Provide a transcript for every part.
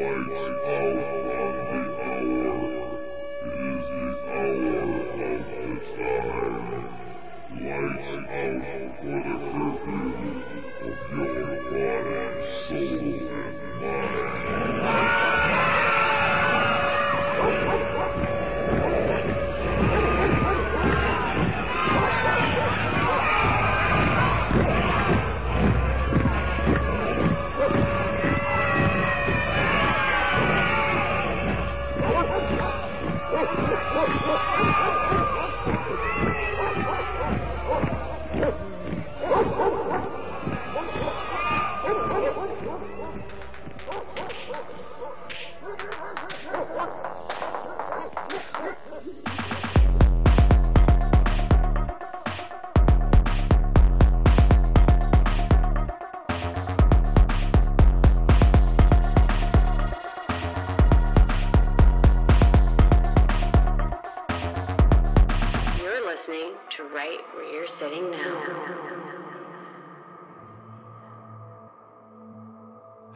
You're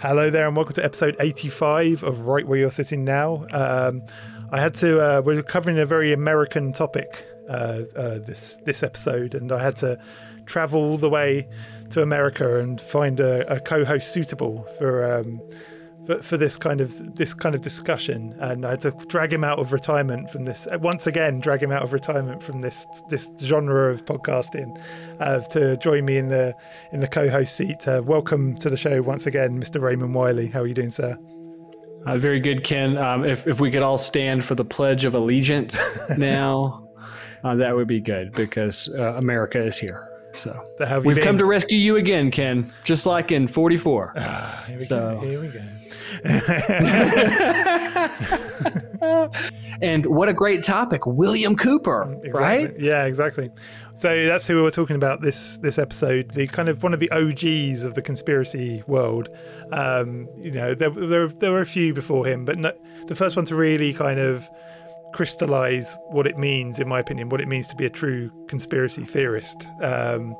Hello there, and welcome to episode 85 of Right Where You're Sitting Now. Um, I had to, uh, we're covering a very American topic uh, uh, this this episode, and I had to travel all the way to America and find a, a co-host suitable for, um, for for this kind of this kind of discussion. And I had to drag him out of retirement from this once again, drag him out of retirement from this this genre of podcasting uh, to join me in the in the co-host seat. Uh, welcome to the show once again, Mr. Raymond Wiley. How are you doing, sir? Uh, very good, Ken. Um, if, if we could all stand for the Pledge of Allegiance now, uh, that would be good because uh, America is here. So How have you we've come to rescue you again, Ken, just like in 44. Here we So- go. Here we go. and what a great topic, William Cooper, Exactly. right? Yeah, exactly. So that's who we were talking about this this episode. The kind of one of the OGs of the conspiracy world. Um, you know, there, there there were a few before him, but no, the first one to really kind of crystallize what it means, in my opinion, what it means to be a true conspiracy theorist. Um,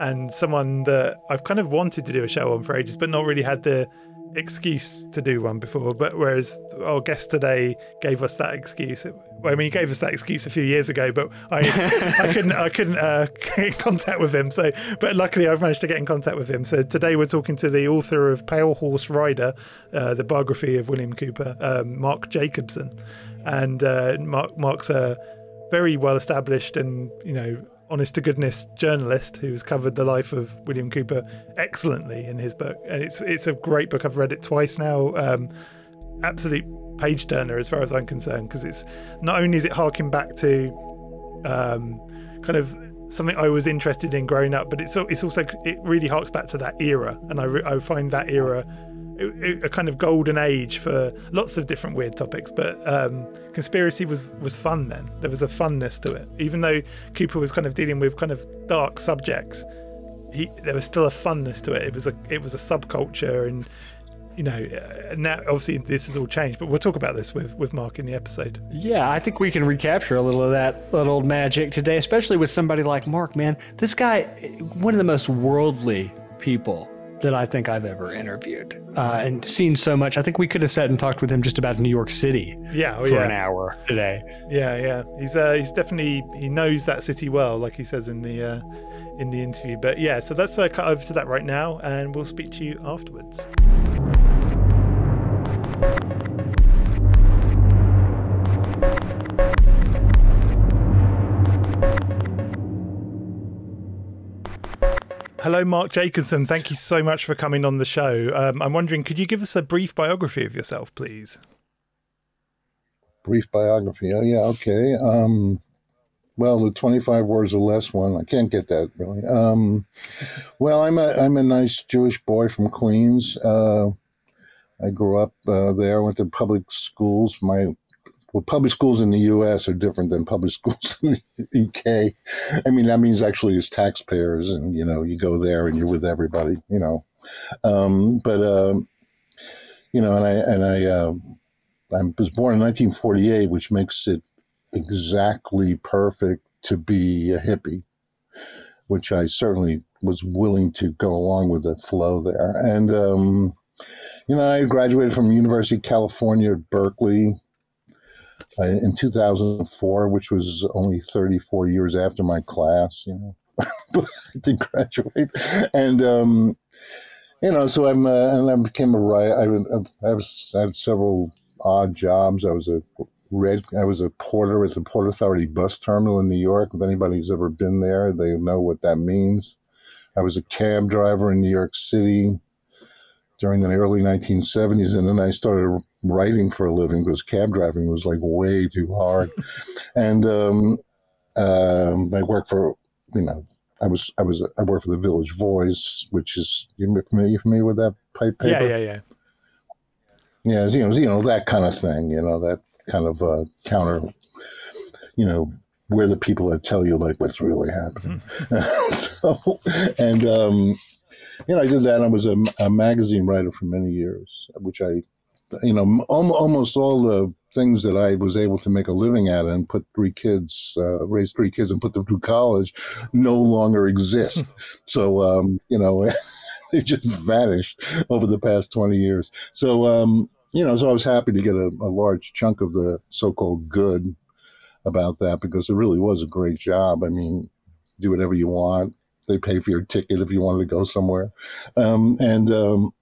and someone that I've kind of wanted to do a show on for ages, but not really had the excuse to do one before. But whereas our guest today gave us that excuse. Well, I mean, he gave us that excuse a few years ago, but I, I couldn't, I couldn't uh, get in contact with him. So, but luckily, I've managed to get in contact with him. So today, we're talking to the author of Pale Horse Rider, uh, the biography of William Cooper, um, Mark Jacobson, and uh, Mark, Mark's a very well established and you know honest to goodness journalist who's covered the life of William Cooper excellently in his book. And it's it's a great book. I've read it twice now. Um, absolute page turner as far as I'm concerned because it's not only is it harking back to um, kind of something I was interested in growing up but it's it's also it really harks back to that era. And I, I find that era a kind of golden age for lots of different weird topics, but um, conspiracy was was fun then. There was a funness to it, even though Cooper was kind of dealing with kind of dark subjects. He there was still a funness to it. It was a it was a subculture, and you know uh, now obviously this has all changed. But we'll talk about this with with Mark in the episode. Yeah, I think we can recapture a little of that little magic today, especially with somebody like Mark, man. This guy, one of the most worldly people that I think I've ever interviewed uh, and seen so much. I think we could have sat and talked with him just about New York City Yeah, oh for yeah, an hour today. yeah, yeah. He's uh, he's definitely he knows that city well, like he says in the. Uh, in the interview, but yeah, so let's uh, cut over to that right now, and we'll speak to you afterwards. Hello, Mark Jacobson. Thank you so much for coming on the show. Um, I'm wondering, could you give us a brief biography of yourself, please? brief biography. Oh yeah, okay. Um, well, the twenty-five words or less one. I can't get that really. Um, well, I'm a I'm a nice Jewish boy from Queens. Uh, I grew up uh, there. I went to public schools. My well, public schools in the U.S. are different than public schools in the U.K. I mean, that means actually as taxpayers, and you know, you go there and you're with everybody. You know, um, but um, you know, and I and I. Uh, I was born in 1948, which makes it exactly perfect to be a hippie, which I certainly was willing to go along with the flow there. And um, you know, I graduated from University of California at Berkeley in 2004, which was only 34 years after my class. You know, I did graduate, and um, you know, so I'm uh, and I became a writer. I, I, I had several odd jobs. I was a red. I was a porter at the Port Authority bus terminal in New York. If anybody's ever been there, they know what that means. I was a cab driver in New York City during the early 1970s, and then I started writing for a living because cab driving was like way too hard. and um, um, I worked for you know I was I was I worked for the Village Voice, which is you familiar, you familiar with that pipe paper? Yeah, yeah, yeah. Yeah, you know, you know that kind of thing. You know that kind of uh, counter. You know where the people that tell you like what's really happening. Mm-hmm. so, and um, you know, I did that. I was a, a magazine writer for many years, which I, you know, almost all the things that I was able to make a living at and put three kids, uh, raise three kids and put them through college no longer exist. so, um, you know, they just vanished over the past 20 years. So, um, you know, so I was happy to get a, a large chunk of the so called good about that because it really was a great job. I mean, do whatever you want. They pay for your ticket if you wanted to go somewhere. Um, and, um,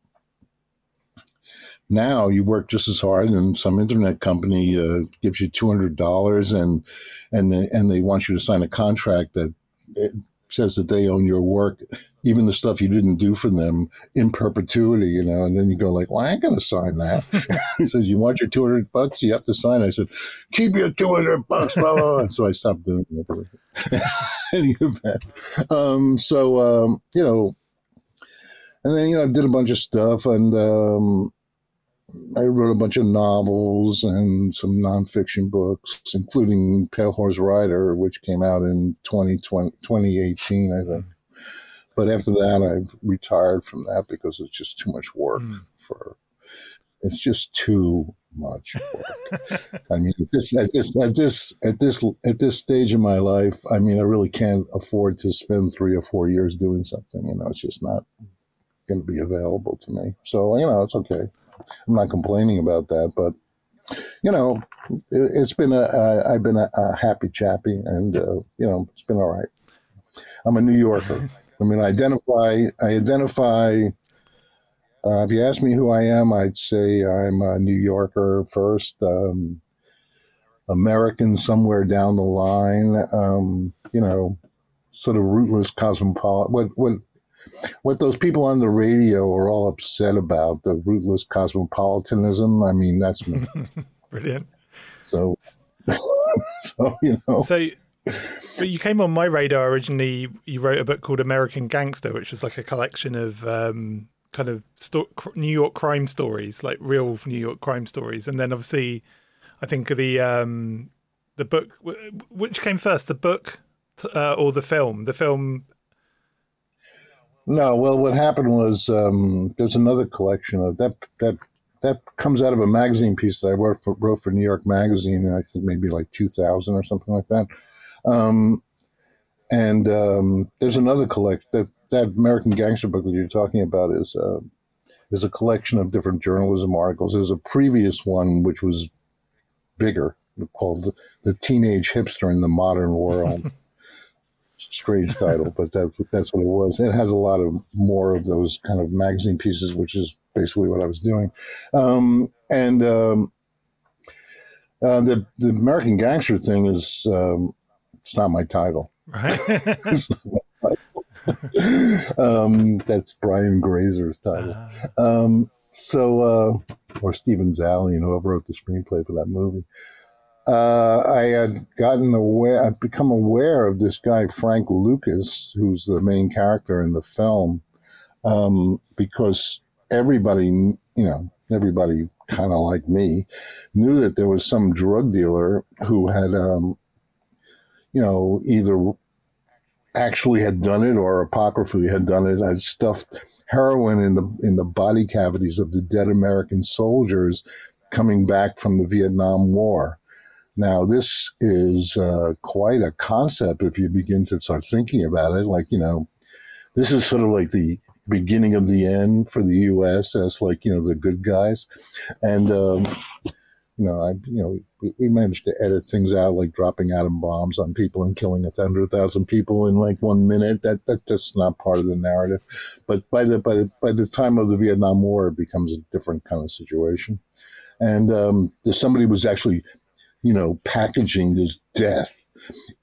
now you work just as hard, and some internet company uh, gives you two hundred dollars, and and they, and they want you to sign a contract that says that they own your work, even the stuff you didn't do for them in perpetuity, you know. And then you go like, "Well, I ain't gonna sign that." he says, "You want your two hundred bucks? You have to sign." I said, "Keep your two hundred bucks, blah, blah, so I stopped doing it. Any event, um, so um, you know, and then you know, I did a bunch of stuff, and um, I wrote a bunch of novels and some nonfiction books, including Pale Horse Rider, which came out in 2020, 2018, I think. But after that, I retired from that because it's just too much work mm. for. It's just too much work. I mean, at this, at this, at this, at this, at this stage of my life, I mean, I really can't afford to spend three or four years doing something. You know, it's just not going to be available to me. So you know, it's okay. I'm not complaining about that, but you know, it, has been a I've been a, a, happy chappy, and uh, you know, it's been all right. I'm a New Yorker. I mean, I identify. I identify. Uh, if you ask me who I am, I'd say I'm a New Yorker first, um, American somewhere down the line. Um, you know, sort of rootless cosmopolitan. What what what those people on the radio are all upset about the rootless cosmopolitanism. I mean, that's brilliant. So, so you know, so. But you came on my radar originally. You wrote a book called American Gangster, which was like a collection of um, kind of sto- New York crime stories, like real New York crime stories. And then obviously, I think the um, the book, which came first, the book uh, or the film? The film no, well, what happened was um, there's another collection of that that that comes out of a magazine piece that I wrote for, wrote for New York Magazine, I think maybe like 2000 or something like that. Um, and um, there's another collection that that American Gangster book that you're talking about is uh, is a collection of different journalism articles. There's a previous one which was bigger called the Teenage Hipster in the Modern World. strange title, but that, that's what it was. It has a lot of more of those kind of magazine pieces, which is basically what I was doing. Um, and um, uh, the the American Gangster thing is um, it's not my title. Right. um, that's Brian Grazer's title. Uh-huh. Um, so, uh, or Steven Zaillian, whoever wrote the screenplay for that movie uh, I had gotten aware, I'd become aware of this guy, Frank Lucas, who's the main character in the film, um, because everybody, you know, everybody kind of like me knew that there was some drug dealer who had, um, you know, either actually had done it or apocryphally had done it, had stuffed heroin in the in the body cavities of the dead American soldiers coming back from the Vietnam War. Now, this is uh, quite a concept if you begin to start thinking about it. Like, you know, this is sort of like the beginning of the end for the U.S. as like you know the good guys, and um, you know I you know we, we, managed to edit things out like dropping atom bombs on people and killing a hundred thousand people in like one minute. That that that's not part of the narrative, but by the by the by the time of the Vietnam War, it becomes a different kind of situation, and um, somebody was actually you know packaging this death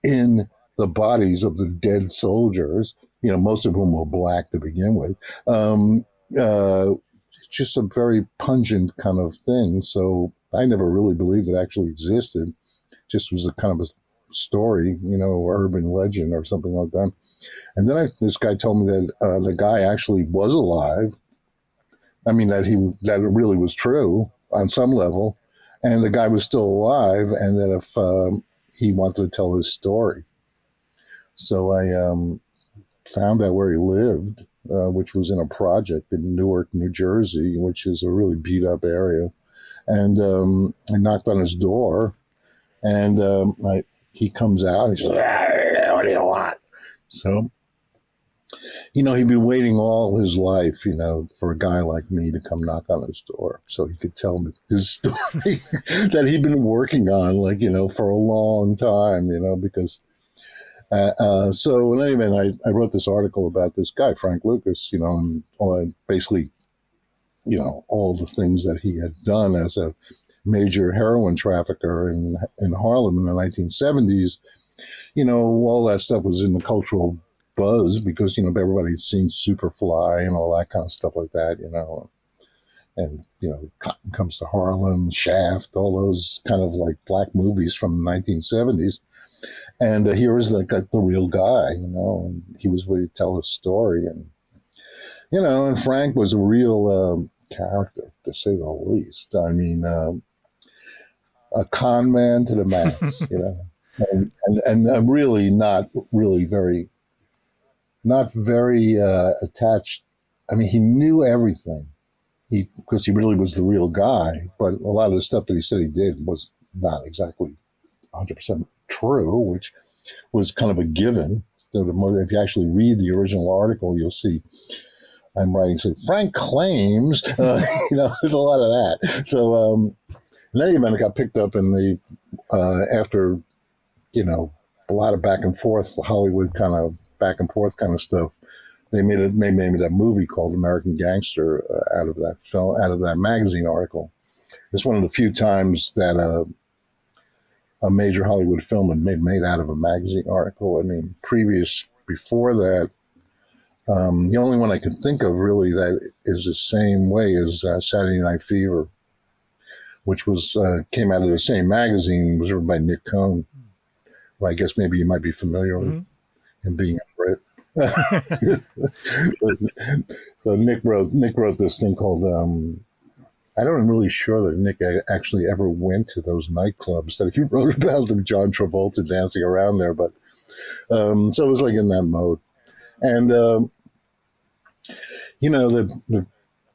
in the bodies of the dead soldiers you know, most of whom were black to begin with. Um, uh, just a very pungent kind of thing. So I never really believed it actually existed. Just was a kind of a story, you know, urban legend or something like that. And then I, this guy told me that uh, the guy actually was alive. I mean that he that it really was true on some level, and the guy was still alive, and that if um, he wanted to tell his story. So I um, found out where he lived, uh, which was in a project in Newark, New Jersey, which is a really beat up area. And um, I knocked on his door, and um, I, he comes out he says, What do you want? So, you know, he'd been waiting all his life, you know, for a guy like me to come knock on his door so he could tell me his story that he'd been working on, like, you know, for a long time, you know, because uh, uh, so in any event, I, I wrote this article about this guy, Frank Lucas, you know, and all, basically, you know, all the things that he had done as a major heroin trafficker in, in Harlem in the 1970s. You know, all that stuff was in the cultural buzz because, you know, everybody's seen Superfly and all that kind of stuff like that, you know. And, you know, Cotton Comes to Harlem, Shaft, all those kind of like black movies from the 1970s and uh, here was like the real guy, you know, and he was ready to tell his story, and you know, and Frank was a real um, character to say the least. I mean, um, a con man to the max, you know, and, and and I'm really not really very, not very uh, attached. I mean, he knew everything. He because he really was the real guy, but a lot of the stuff that he said he did was not exactly 100 percent true, which was kind of a given. If you actually read the original article, you'll see I'm writing. So Frank claims, uh, you know, there's a lot of that. So um, in any event, it got picked up in the uh, after, you know, a lot of back and forth, Hollywood kind of back and forth kind of stuff. They made it, made maybe that movie called American Gangster uh, out of that film, out of that magazine article. It's one of the few times that uh, a major Hollywood film and made made out of a magazine article. I mean, previous before that, um, the only one I can think of really that is the same way is uh, Saturday Night Fever, which was uh, came out of the same magazine, was written by Nick Cohn. Well, I guess maybe you might be familiar mm-hmm. Him being a Brit. so Nick wrote Nick wrote this thing called um, I don't am really sure that Nick actually ever went to those nightclubs that he wrote about them, John Travolta dancing around there. But um, so it was like in that mode. And, um, you know, the, the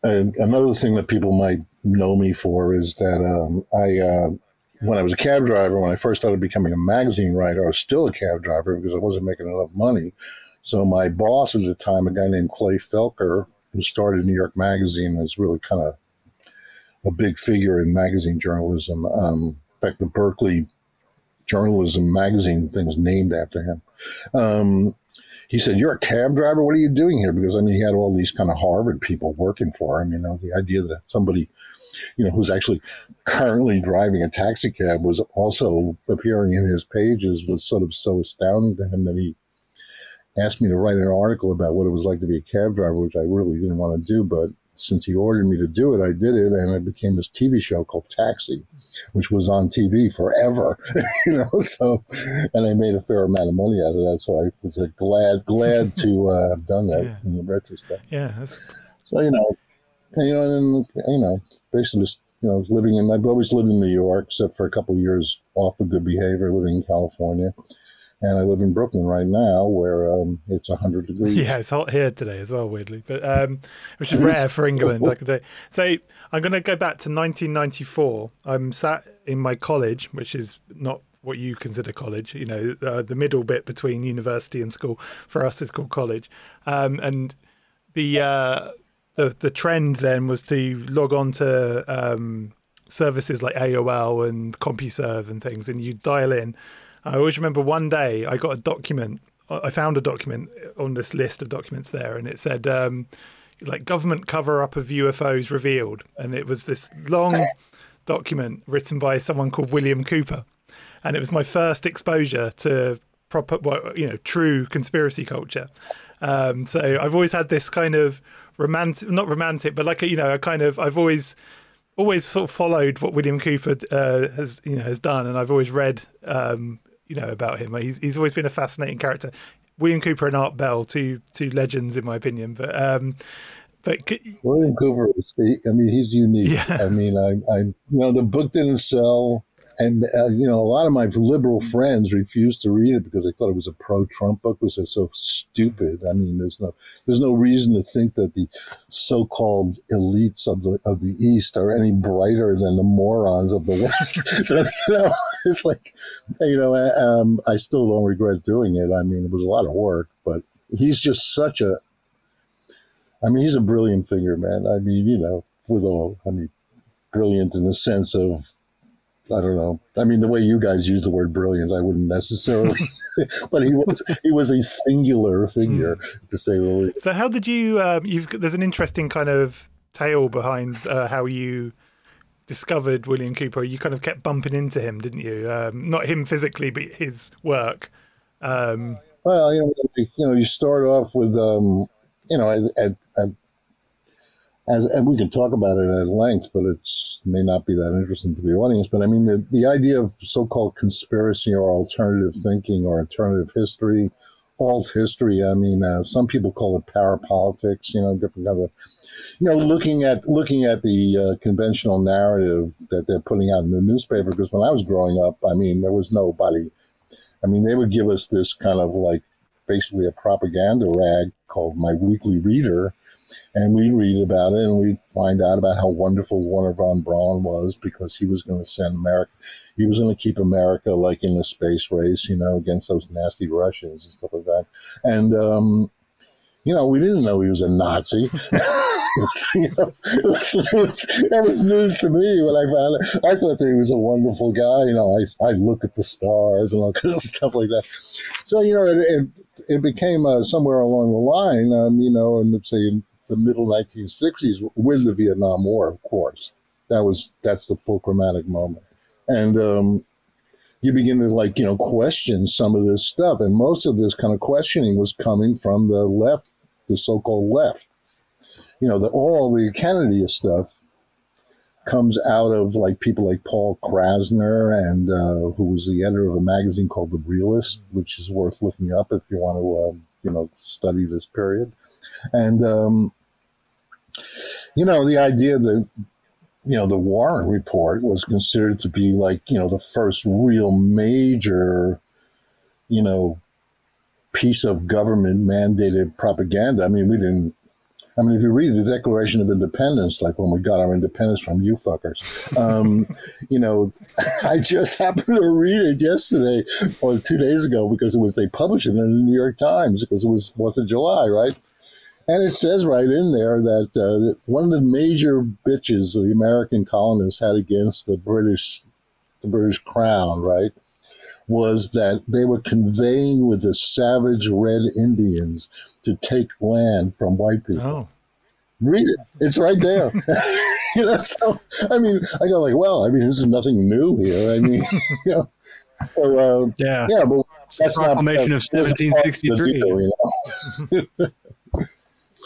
uh, another thing that people might know me for is that um, I, uh, when I was a cab driver, when I first started becoming a magazine writer, I was still a cab driver because I wasn't making enough money. So my boss at the time, a guy named Clay Felker, who started New York Magazine, was really kind of a big figure in magazine journalism. Um, in fact, the Berkeley Journalism magazine thing was named after him. Um, he said, "You're a cab driver. What are you doing here?" Because I mean, he had all these kind of Harvard people working for him. You know, the idea that somebody, you know, who's actually currently driving a taxi cab was also appearing in his pages was sort of so astounding to him that he asked me to write an article about what it was like to be a cab driver, which I really didn't want to do, but since he ordered me to do it, I did it, and it became this TV show called Taxi, which was on TV forever, you know. So, and I made a fair amount of money out of that. So I was uh, glad glad to uh, have done that yeah. in retrospect. Yeah. That's... So you know, you know, and you know, basically, just, you know, living in. I've always lived in New York, except for a couple of years off of good behavior, living in California and I live in Brooklyn right now, where um, it's hundred degrees. Yeah, it's hot here today as well, weirdly, but um, which is rare for England. I can say. So I'm going to go back to 1994. I'm sat in my college, which is not what you consider college. You know, uh, the middle bit between university and school for us is called college, um, and the uh, the the trend then was to log on to um, services like AOL and CompuServe and things, and you dial in. I always remember one day I got a document. I found a document on this list of documents there, and it said um, like government cover up of UFOs revealed, and it was this long document written by someone called William Cooper, and it was my first exposure to proper, well, you know, true conspiracy culture. Um, so I've always had this kind of romantic, not romantic, but like a, you know, a kind of I've always always sort of followed what William Cooper uh, has you know has done, and I've always read um, you know about him. He's he's always been a fascinating character. William Cooper and Art Bell, two two legends in my opinion. But um, but William Cooper, is, I mean, he's unique. Yeah. I mean, I, I, you know, the book didn't sell and uh, you know a lot of my liberal friends refused to read it because they thought it was a pro-Trump book because it's so stupid. I mean, there's no there's no reason to think that the so-called elites of the of the East are any brighter than the morons of the West. so, you know, it's like you know, um, I still don't regret doing it. I mean, it was a lot of work, but he's just such a. I mean, he's a brilliant figure, man. I mean, you know, with all, I mean, brilliant in the sense of I don't know. I mean, the way you guys use the word brilliant, I wouldn't necessarily. but he was he was a singular figure, mm. to say the least. So, how did you? Um, you've there's an interesting kind of tale behind uh, how you discovered William Cooper. You kind of kept bumping into him, didn't you? Um, not him physically, but his work. Um, well, you know, you know, you start off with, um, you know, at, at as, and we can talk about it at length, but it may not be that interesting to the audience. But I mean, the, the idea of so-called conspiracy or alternative thinking or alternative history, alt history. I mean, uh, some people call it parapolitics. You know, different kind of, you know, looking at looking at the uh, conventional narrative that they're putting out in the newspaper. Because when I was growing up, I mean, there was nobody. I mean, they would give us this kind of like basically a propaganda rag called My Weekly Reader and we read about it and we find out about how wonderful Wernher von Braun was because he was going to send America, he was going to keep America like in the space race, you know, against those nasty Russians and stuff like that. And, um, you know, we didn't know he was a Nazi. you know, it was, it was, that was news to me when I found it. I thought that he was a wonderful guy. You know, I, I look at the stars and all kinds of stuff like that. So, you know, it, it, it became uh, somewhere along the line, um, you know, and say the middle 1960s with the Vietnam War, of course. That was that's the full chromatic moment, and um, you begin to like you know question some of this stuff, and most of this kind of questioning was coming from the left, the so-called left. You know, the, all the Kennedy stuff comes out of like people like Paul Krassner and uh, who was the editor of a magazine called The Realist, which is worth looking up if you want to um, you know study this period. And um, you know, the idea that you know the Warren report was considered to be like you know the first real major, you know, piece of government mandated propaganda. I mean, we didn't. I mean, if you read the Declaration of Independence, like when we got our independence from you fuckers, um, you know, I just happened to read it yesterday or two days ago because it was they published it in the New York Times because it was Fourth of July, right? And it says right in there that uh, one of the major bitches the American colonists had against the British, the British crown, right, was that they were conveying with the savage red Indians to take land from white people. Oh. Read it; it's right there. you know, so I mean, I go like, well, I mean, this is nothing new here. I mean, you know, so uh, yeah, yeah, but that's the proclamation not, of 1763. Deal, you know?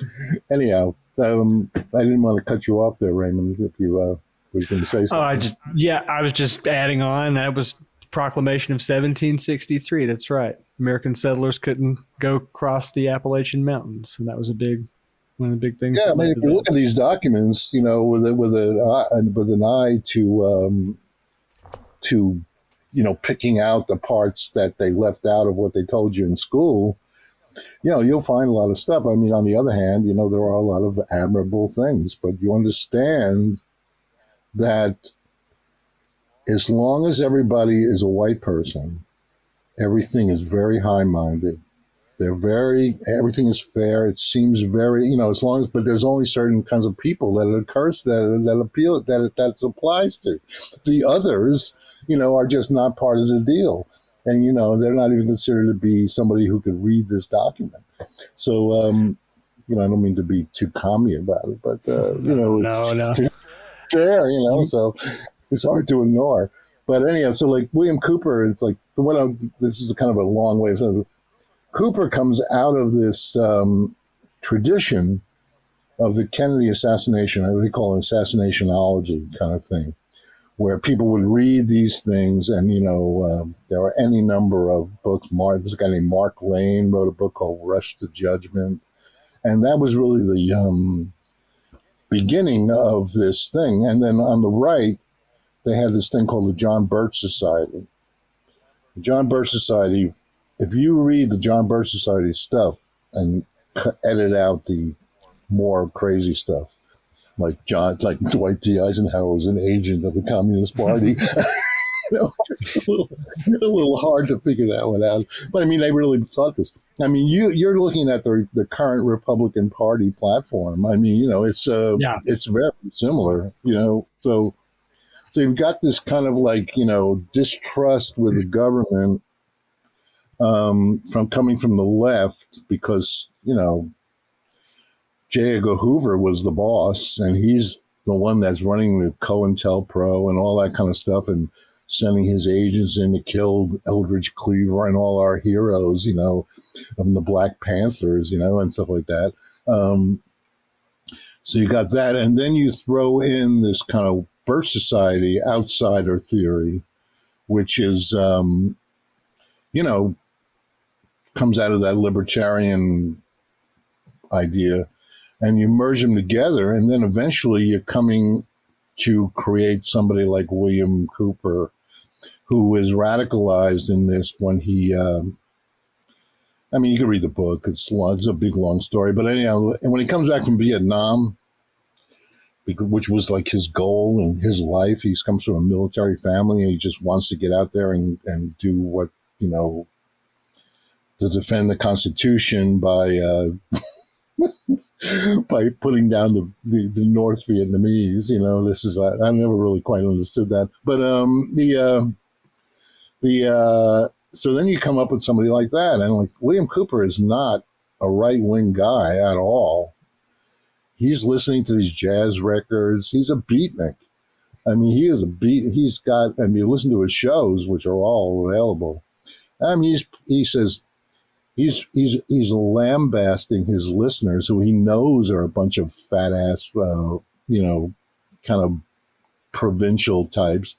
anyhow, um, I didn't want to cut you off there, Raymond. If you uh, were going to say something. Oh, I just yeah, I was just adding on. That was Proclamation of 1763. That's right. American settlers couldn't go across the Appalachian Mountains, and that was a big one of the big things. Yeah, I mean, if you look at these documents, you know, with a, with a uh, with an eye to um, to you know picking out the parts that they left out of what they told you in school you know, you'll find a lot of stuff. I mean, on the other hand, you know, there are a lot of admirable things, but you understand that as long as everybody is a white person, everything is very high minded. They're very everything is fair. It seems very you know as long as but there's only certain kinds of people that it occurs that that appeal that it, that applies to. The others, you know, are just not part of the deal, and you know they're not even considered to be somebody who could read this document. So. um you know, I don't mean to be too commie about it, but uh, you know, No, no. fair, you know, so it's hard to ignore. But anyhow, so like William Cooper, it's like what I'm, this is kind of a long way of saying Cooper comes out of this um, tradition of the Kennedy assassination, they call it assassinationology kind of thing, where people would read these things, and you know, um, there are any number of books. Mark, there's a guy named Mark Lane wrote a book called Rush to Judgment, and that was really the um, beginning of this thing. And then on the right, they had this thing called the John Birch Society. The John Birch Society, if you read the John Birch Society stuff and edit out the more crazy stuff, like John, like Dwight D. Eisenhower was an agent of the Communist Party. you know, it's a little, a little hard to figure that one out. But I mean, they really thought this. I mean, you you're looking at the the current Republican Party platform. I mean, you know, it's uh, Yeah. it's very similar. You know, so so you've got this kind of like you know distrust with the government um, from coming from the left because you know J. Edgar Hoover was the boss, and he's the one that's running the COINTELPRO and all that kind of stuff, and sending his agents in to kill Eldridge Cleaver and all our heroes, you know, of the Black Panthers, you know, and stuff like that. Um, so you got that, and then you throw in this kind of Birch Society outsider theory, which is, um, you know, comes out of that libertarian idea, and you merge them together, and then eventually you're coming to create somebody like William Cooper, who is radicalized in this when he. Um, I mean, you can read the book. It's long, it's a big long story, but anyhow, and when he comes back from Vietnam, which was like his goal in his life, he comes from a military family, and he just wants to get out there and and do what you know to defend the Constitution by uh, by putting down the, the, the North Vietnamese. You know, this is I, I never really quite understood that, but um, the uh, the uh, so then you come up with somebody like that, and like William Cooper is not a right wing guy at all. He's listening to these jazz records. He's a beatnik. I mean, he is a beat. He's got. I mean, listen to his shows, which are all available. I mean, he's he says he's he's he's lambasting his listeners who he knows are a bunch of fat ass, uh, you know, kind of provincial types,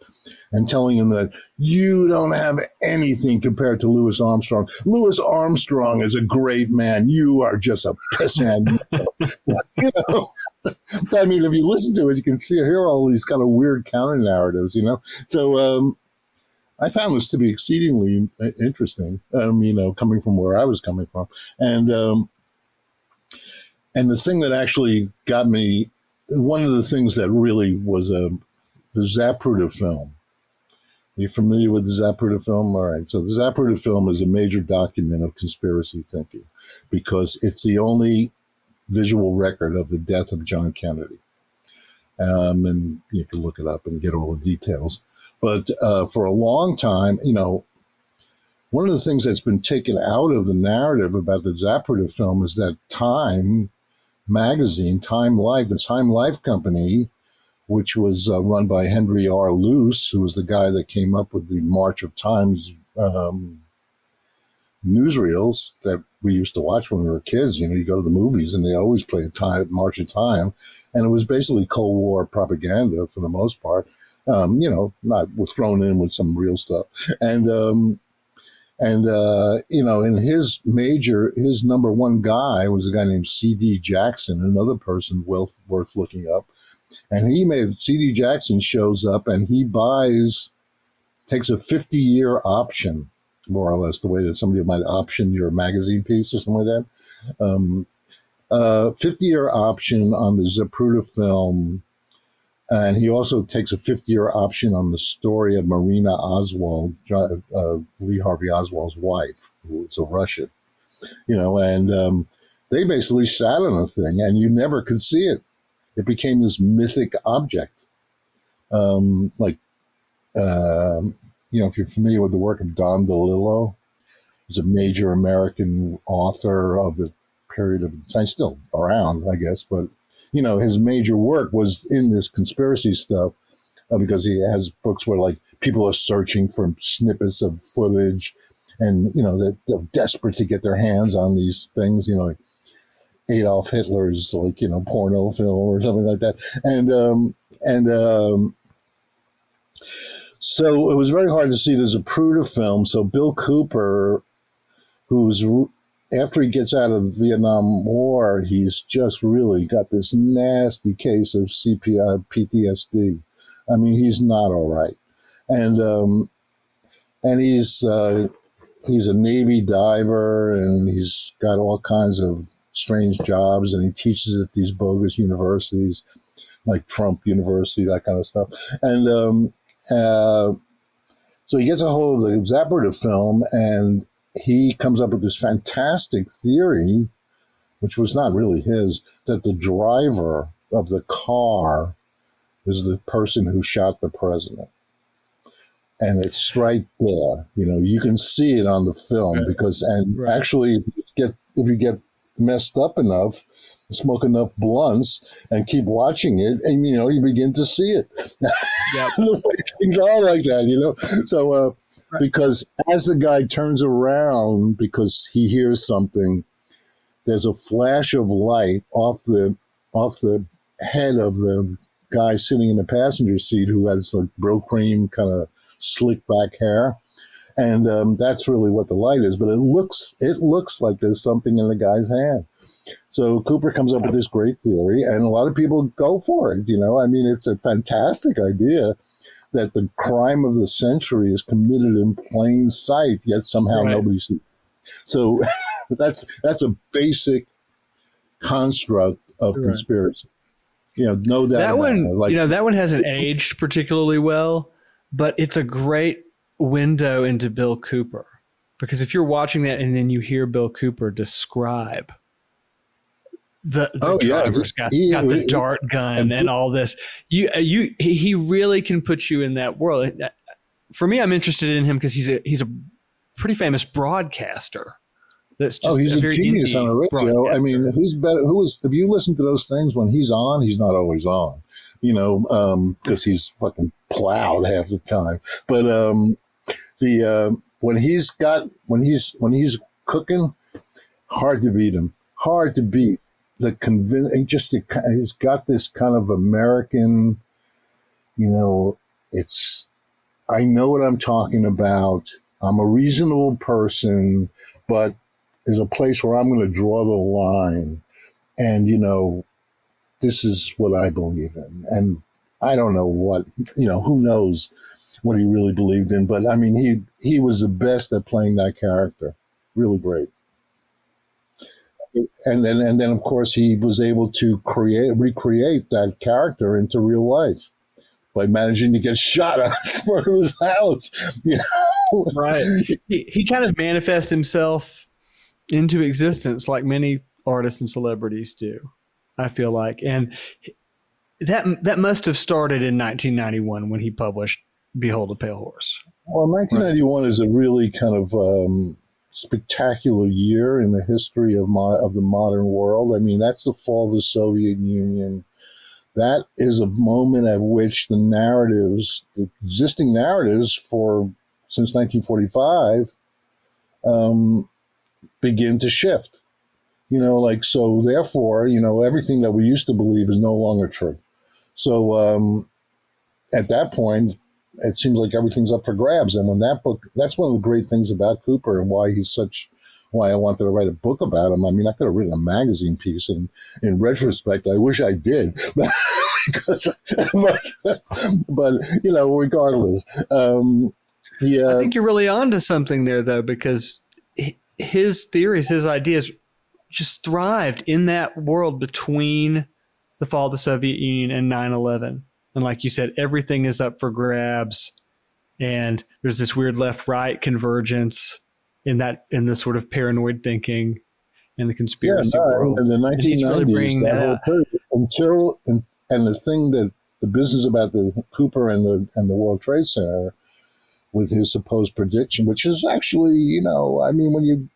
and telling them that you don't have anything compared to Louis Armstrong. Louis Armstrong is a great man. You are just a pissant. you know, I mean, if you listen to it, you can see hear all these kind of weird counter narratives. You know, so. um I found this to be exceedingly uh, interesting. Um, you know, coming from where I was coming from, and um, and the thing that actually got me, one of the things that really was a the Zapruder film. Are you familiar with the Zapruder film? All right. So the Zapruder film is a major document of conspiracy thinking because it's the only visual record of the death of John Kennedy. Um, and you can look it up and get all the details. But uh, for a long time, you know, one of the things that's been taken out of the narrative about the Zapruder film is that Time magazine, Time Life, the Time Life company, which was uh, run by Henry R. Luce, who was the guy that came up with the March of Times um, newsreels that we used to watch when we were kids. You know, you go to the movies and they always play time March of Time, and it was basically Cold War propaganda for the most part. Um, you know, not was thrown in with some real stuff, and um, and uh, you know, in his major, his number one guy was a guy named C.D. Jackson, another person worth worth looking up, and he made C.D. Jackson shows up and he buys, takes a fifty year option, more or less the way that somebody might option your magazine piece or something like that. Um, uh, 50 year option on the Zapruder film. And he also takes a fifth year option on the story of Marina Oswald, uh, Lee Harvey Oswald's wife, who was a Russian. you know, and um, they basically sat on a thing, and you never could see it. It became this mythic object, um, like um, you know, if you're familiar with the work of Don DeLillo, he's a major American author of the period of time, still around, I guess, but you know, his major work was in this conspiracy stuff uh, because he has books where like people are searching for snippets of footage and you know they're, they're desperate to get their hands on these things you know like adolf hitler's like you know porno film or something like that and um and um so it was very hard to see as a Zapruder film. So Bill Cooper, who's after he gets out of the Vietnam War, he's just really got this nasty case of CPI PTSD. I mean, he's not all right, and um, and he's uh, he's a Navy diver, and he's got all kinds of strange jobs, and he teaches at these bogus universities like Trump University, that kind of stuff, and um, uh, so he gets a hold of the Zapruder film and he comes up with this fantastic theory, which was not really his, that the driver of the car is the person who shot the president. And it's right there. You know, you can see it on the film because, and right. actually, if you get if you get messed up enough, smoke enough blunts, and keep watching it, and you know you begin to see it. Yep. things are like that, you know. So uh, because as the guy turns around because he hears something, there's a flash of light off the off the head of the guy sitting in the passenger seat who has like Brylcreem kind of slick back hair and um, that's really what the light is. But it looks it looks like there's something in the guy's hand. So Cooper comes up with this great theory, and a lot of people go for it. You know, I mean, it's a fantastic idea that the crime of the century is committed in plain sight, yet somehow right. nobody sees. So that's that's a basic construct of right. conspiracy. You know, no doubt. That one, like, you know, that one hasn't aged particularly well, but it's a great window into Bill Cooper. Because if you're watching that and then you hear Bill Cooper describe the, the oh, driver's yeah. got, he, got the he, dart gun and, and, all this, you you he really can put you in that world. For me, I'm interested in him because he's a he's a pretty famous broadcaster. That's oh, he's a, a genius on the radio. I mean, who's better? Who was? If you listen to those things when he's on, he's not always on. You know, because um, he's fucking plowed half the time. But um, the uh, when he's got when he's when he's cooking, hard to beat him. Hard to beat. The convince just the, he's got this kind of American, you know. It's I know what I'm talking about. I'm a reasonable person, but there's a place where I'm going to draw the line, and you know, this is what I believe in, and I don't know what you know. Who knows? what he really believed in. But I mean, he he was the best at playing that character. Really great. And then and then of course he was able to create recreate that character into real life by managing to get shot out front of his house. You know? Right. He he kind of manifests himself into existence like many artists and celebrities do. I feel like, and that that must have started in 1991 when he published Behold a Pale Horse. Well, 1991 right. is a really kind of um, spectacular year in the history of my, of the modern world. I mean, that's the fall of the Soviet Union. That is a moment at which the narratives, the existing narratives for since 1945, um, begin to shift. You know, like so. Therefore, you know, everything that we used to believe is no longer true. So um, at that point, it seems like everything's up for grabs. And when that book, that's one of the great things about Cooper and why he's such, why I wanted to write a book about him. I mean, I could have written a magazine piece, and in retrospect, I wish I did. because, but, but, you know, regardless, um, yeah. I think you're really onto something there, though, because his theories, his ideas, just thrived in that world between the fall of the Soviet Union and 9 11 and like you said, everything is up for grabs. And there's this weird left right convergence. in that in this sort of paranoid thinking in the Yeah, conspiracy no, world. in the And he's really 1990s, bringing that that whole period, until and, and the thing that the business about the Cooper and the and the World Trade Center with his supposed prediction, which is actually, you know, I mean, when you,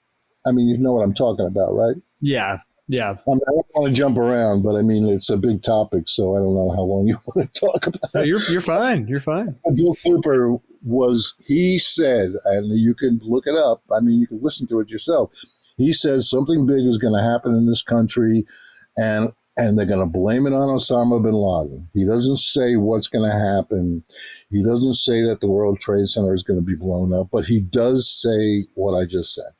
I mean, you know what I'm talking about, right? Yeah, yeah. I, mean, I don't want to jump around, but I mean, it's a big topic, so I don't know how long you want to talk about. No, you're you're fine. You're fine. Uh, Bill Cooper was, he said, and you can look it up. I mean, you can listen to it yourself. He says something big is going to happen in this country, and and they're going to blame it on Osama bin Laden. He doesn't say what's going to happen. He doesn't say that the World Trade Center is going to be blown up, but he does say what I just said,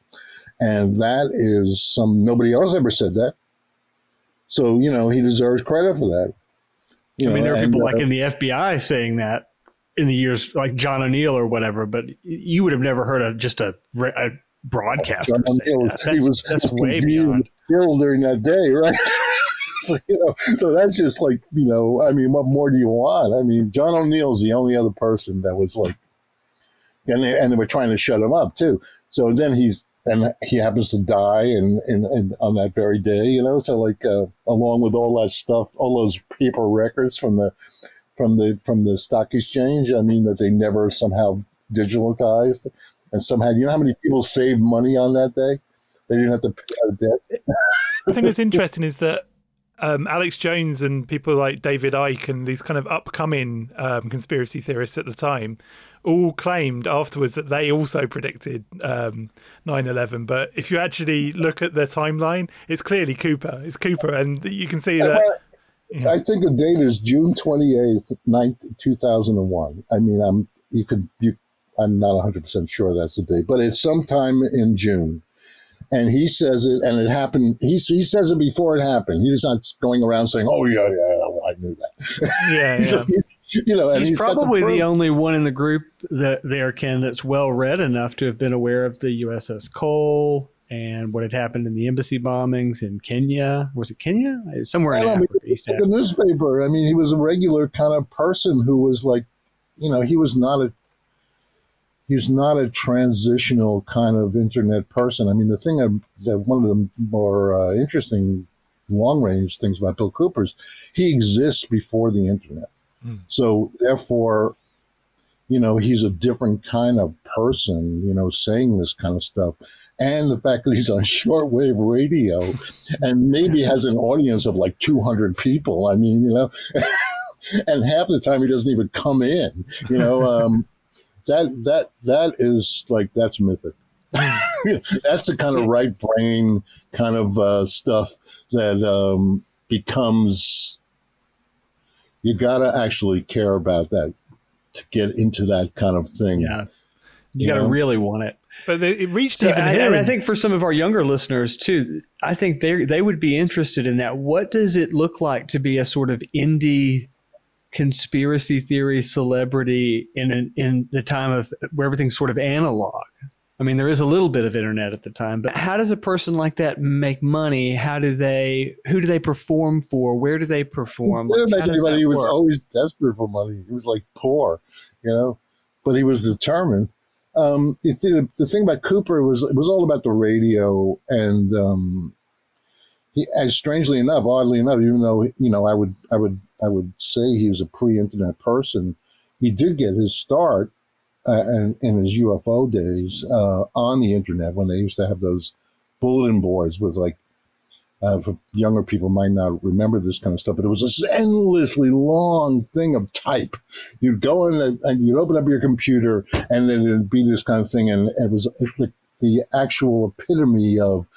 and that is some nobody else ever said that. So you know he deserves credit for that. You I mean, know, there are and, people uh, like in the FBI saying that in the years, like John O'Neill or whatever. But you would have never heard of just a, a broadcaster. John O'Neill, that. he was that's way beyond. killed during that day, right? so, you know, so that's just like you know, I mean, what more do you want? I mean, John O'Neill's the only other person that was like, and they, and they were trying to shut him up too. So then he's and he happens to die and and, and on that very day, you know. So like, uh, along with all that stuff, all those paper records from the from the from the stock exchange, I mean, that they never somehow digitalized, and somehow you know how many people saved money on that day. They didn't have to pay out debt. I think what's interesting is that um, Alex Jones and people like David Icke and these kind of upcoming um, conspiracy theorists at the time all claimed afterwards that they also predicted um, 9/11. But if you actually look at the timeline, it's clearly Cooper. It's Cooper, and you can see that. Well, I think the date is June twenty eighth, two thousand and one. I mean, I'm you could you. I'm not one hundred percent sure that's the date, but it's sometime in June. And he says it, and it happened. He he says it before it happened. He's not going around saying, "Oh yeah, yeah, I knew that." Yeah, So yeah. he- you know, and He's, the probably the, proof. only one in the group that there, Ken, that's well read enough to have been aware of the USS Cole and what had happened in the embassy bombings in Kenya. Was it Kenya? Somewhere in don't know, East Africa. a newspaper. I mean, he was a regular kind of person who was like, you know, he was not a he was not a transitional kind of internet person. I mean, the thing that, that one of the more uh, interesting long range things about Bill Cooper's, he exists before the internet. So therefore, you know, he's a different kind of person, you know, saying this kind of stuff. And the fact that he's on shortwave radio and maybe has an audience of like 200 people. I mean, you know, and half the time he doesn't even come in, you know, um, that, that, that is like, that's mythic. that's the kind of right brain kind of uh, stuff that um, becomes, you got to actually care about that to get into that kind of thing. Yeah. You You got to really want it. But they, it reached So, even and, here. I think for some of our younger listeners too, I think they they would be interested in that. What does it look like to be a sort of indie conspiracy theory celebrity in an, in the time of where everything's sort of analog? I mean, there is a little bit of internet at the time, but how does a person like that make money? How do they? Who do they perform for? Where do they perform? Like, make anybody. was always desperate for money. He was like poor, you know, but he was determined. Um, it, the, the thing about Cooper was it was all about the radio, and um, he, and strangely enough, oddly enough, even though you know, I would, I would, I would say he was a pre-internet person, he did get his start uh, in, his UFO days uh, on the internet when they used to have those bulletin boards with like uh, for younger people might not remember this kind of stuff, but it was this endlessly long thing of type. You'd go in and, and you'd open up your computer, and then it'd be this kind of thing, and it was the, the actual epitome of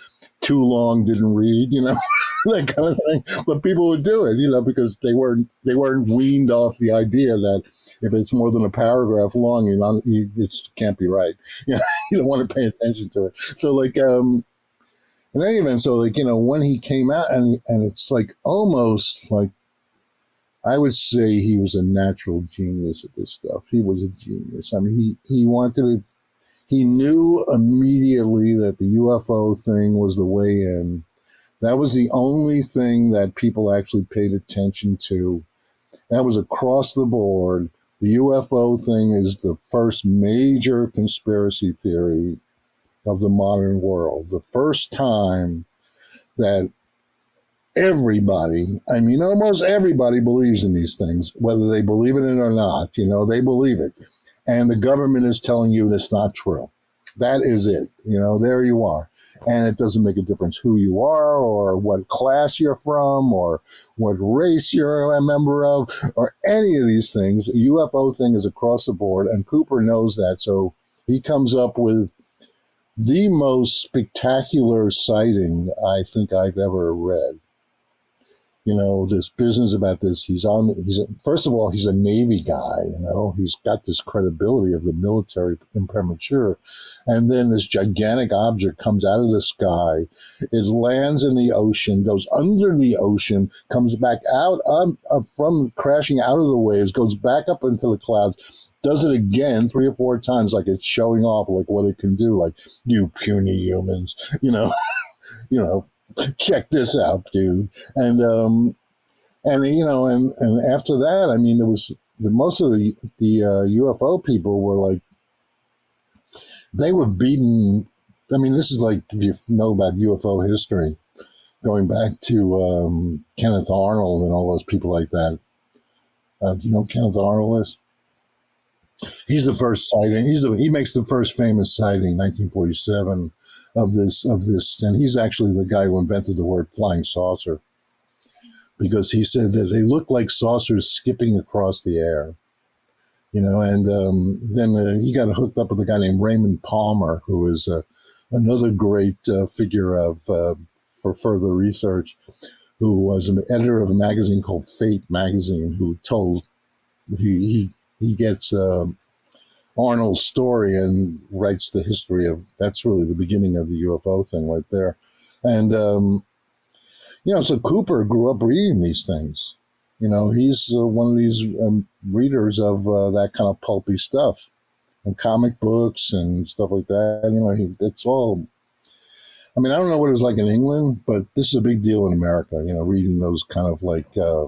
too long, didn't read, you know, that kind of thing. But people would do it, you know, because they weren't they weren't weaned off the idea that if it's more than a paragraph long, you know, you, it can't be right. You, know, you don't want to pay attention to it. So like. um in any event, so like you know, when he came out, and and it's like almost like I would say he was a natural genius at this stuff. He was a genius. I mean, he he wanted to. He knew immediately that the UFO thing was the way in. That was the only thing that people actually paid attention to. That was across the board. The UFO thing is the first major conspiracy theory of the modern world. The first time that everybody, I mean, almost everybody believes in these things, whether they believe in it or not, you know, they believe it. And the government is telling you it's not true. That is it. You know, there you are. And it doesn't make a difference who you are or what class you're from or what race you're a member of or any of these things. The UFO thing is across the board, and Cooper knows that. So he comes up with the most spectacular sighting I think I've ever read you know, this business about this. He's on, he's, first of all, he's a Navy guy, you know, he's got this credibility of the military imprimatur. And then this gigantic object comes out of the sky. It lands in the ocean, goes under the ocean, comes back out um, uh, from crashing out of the waves, goes back up into the clouds, does it again three or four times, like it's showing off like what it can do, like you puny humans, you know, you know, check this out, dude. And um, and you know, and and after that, I mean, it was the most of the the uh, UFO people were like they were beaten. I mean, this is like if you know about UFO history, going back to um, Kenneth Arnold and all those people like that. Uh, you know Kenneth Arnold is? He's the first sighting. He's the, he makes the first famous sighting, 1947 of this of this, and he's actually the guy who invented the word flying saucer because he said that they look like saucers skipping across the air. You know, and um, then uh, he got hooked up with a guy named Raymond Palmer, who is uh, another great uh, figure of uh, for further research, who was an editor of a magazine called Fate magazine, who told he he, he gets um, Arnold's story and writes the history of that's really the beginning of the UFO thing right there. And, um, you know, so Cooper grew up reading these things. You know, he's uh, one of these um, readers of uh, that kind of pulpy stuff and comic books and stuff like that. You know, he, it's all. I mean, I don't know what it was like in England, but this is a big deal in America. You know, reading those kind of like. Uh,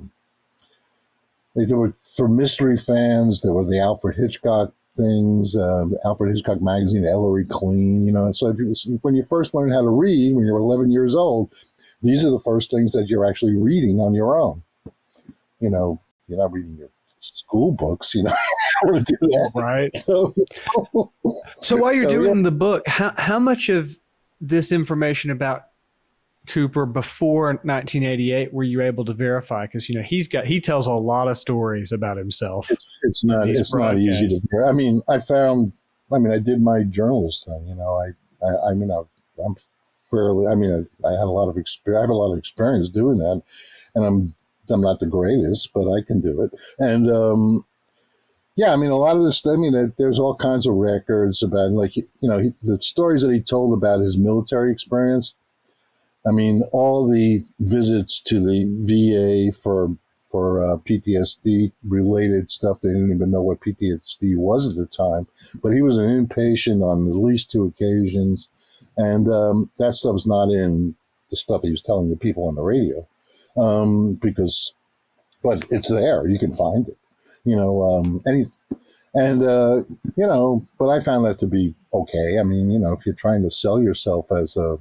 there were for mystery fans. There were the Alfred Hitchcock things, uh, Alfred Hitchcock magazine, Ellery Queen, you know. And so if you, when you first learn how to read, when you're 11 years old, these are the first things that you're actually reading on your own. You know, you're not reading your school books, you know, to do that. Right. So, so while you're so, doing yeah. the book, how, how much of this information about Cooper before 1988 were you able to verify? Because you know he's got he tells a lot of stories about himself. It's, it's not it's not easy to. I mean, I found. I mean, I did my journalist thing. You know, I I, I mean, I, am fairly. I mean, I, I had a lot of experience. I have a lot of experience doing that, and I'm I'm not the greatest, but I can do it. And um, yeah, I mean, a lot of this. I mean, there's all kinds of records about like you know he, the stories that he told about his military experience I mean, all the visits to the VA for for uh, PTSD related stuff. They didn't even know what PTSD was at the time. But he was an inpatient on at least two occasions, and um, that stuff's not in the stuff he was telling the people on the radio, um, because, but it's there. You can find it. You know, um, any. And uh, you know, but I found that to be okay. I mean, you know, if you're trying to sell yourself as a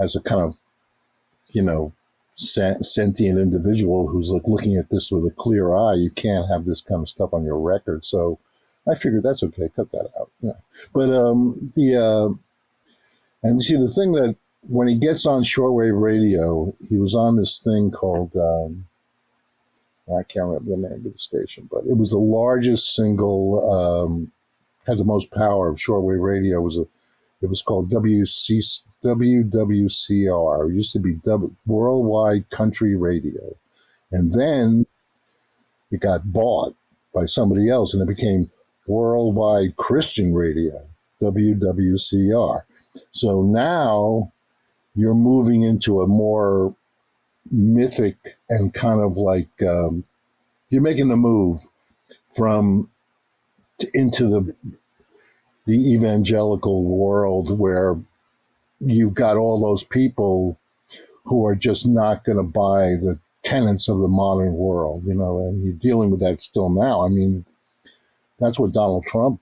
as a kind of, you know, sentient individual who's like looking at this with a clear eye. You can't have this kind of stuff on your record. So I figured that's okay. Cut that out. Yeah. But um, the uh, and see the thing that when he gets on shortwave radio, he was on this thing called um, I can't remember the name of the station, but it was the largest single um, had the most power of shortwave radio. It was a it was called WC, WWCR. It used to be w, Worldwide Country Radio. And then it got bought by somebody else and it became Worldwide Christian Radio, WWCR. So now you're moving into a more mythic and kind of like um, you're making the move from into the the evangelical world where you've got all those people who are just not going to buy the tenets of the modern world, you know, and you're dealing with that still now. I mean, that's what Donald Trump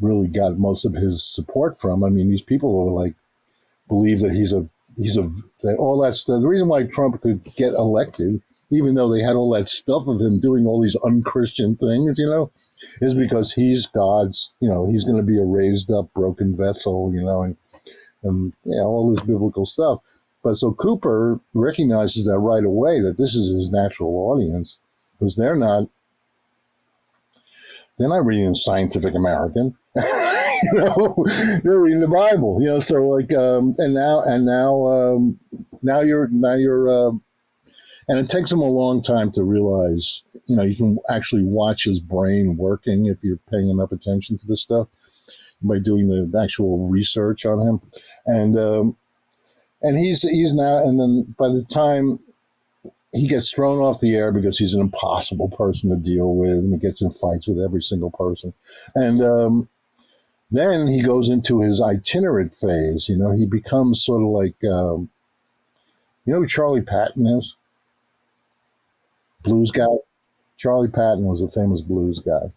really got most of his support from. I mean, these people are like believe that he's a he's a that all that stuff. The reason why Trump could get elected, even though they had all that stuff of him doing all these unchristian things, you know, is because he's God's. You know, he's going to be a raised up, broken vessel. You know, and and you know, all this biblical stuff. But so Cooper recognizes that right away that this is his natural audience because they're not they're not reading Scientific American. you know, they're reading the Bible. You know, so like, um, and now and now, um, now you're now you're, uh, and it takes him a long time to realize. You know, you can actually watch his brain working if you're paying enough attention to this stuff by doing the actual research on him, and um, and he's he's now and then by the time he gets thrown off the air because he's an impossible person to deal with, and he gets in fights with every single person. And um, then he goes into his itinerant phase. You know, he becomes sort of like, um, you know, who Charlie Patton is, blues guy. Charlie Patton was a famous blues guy,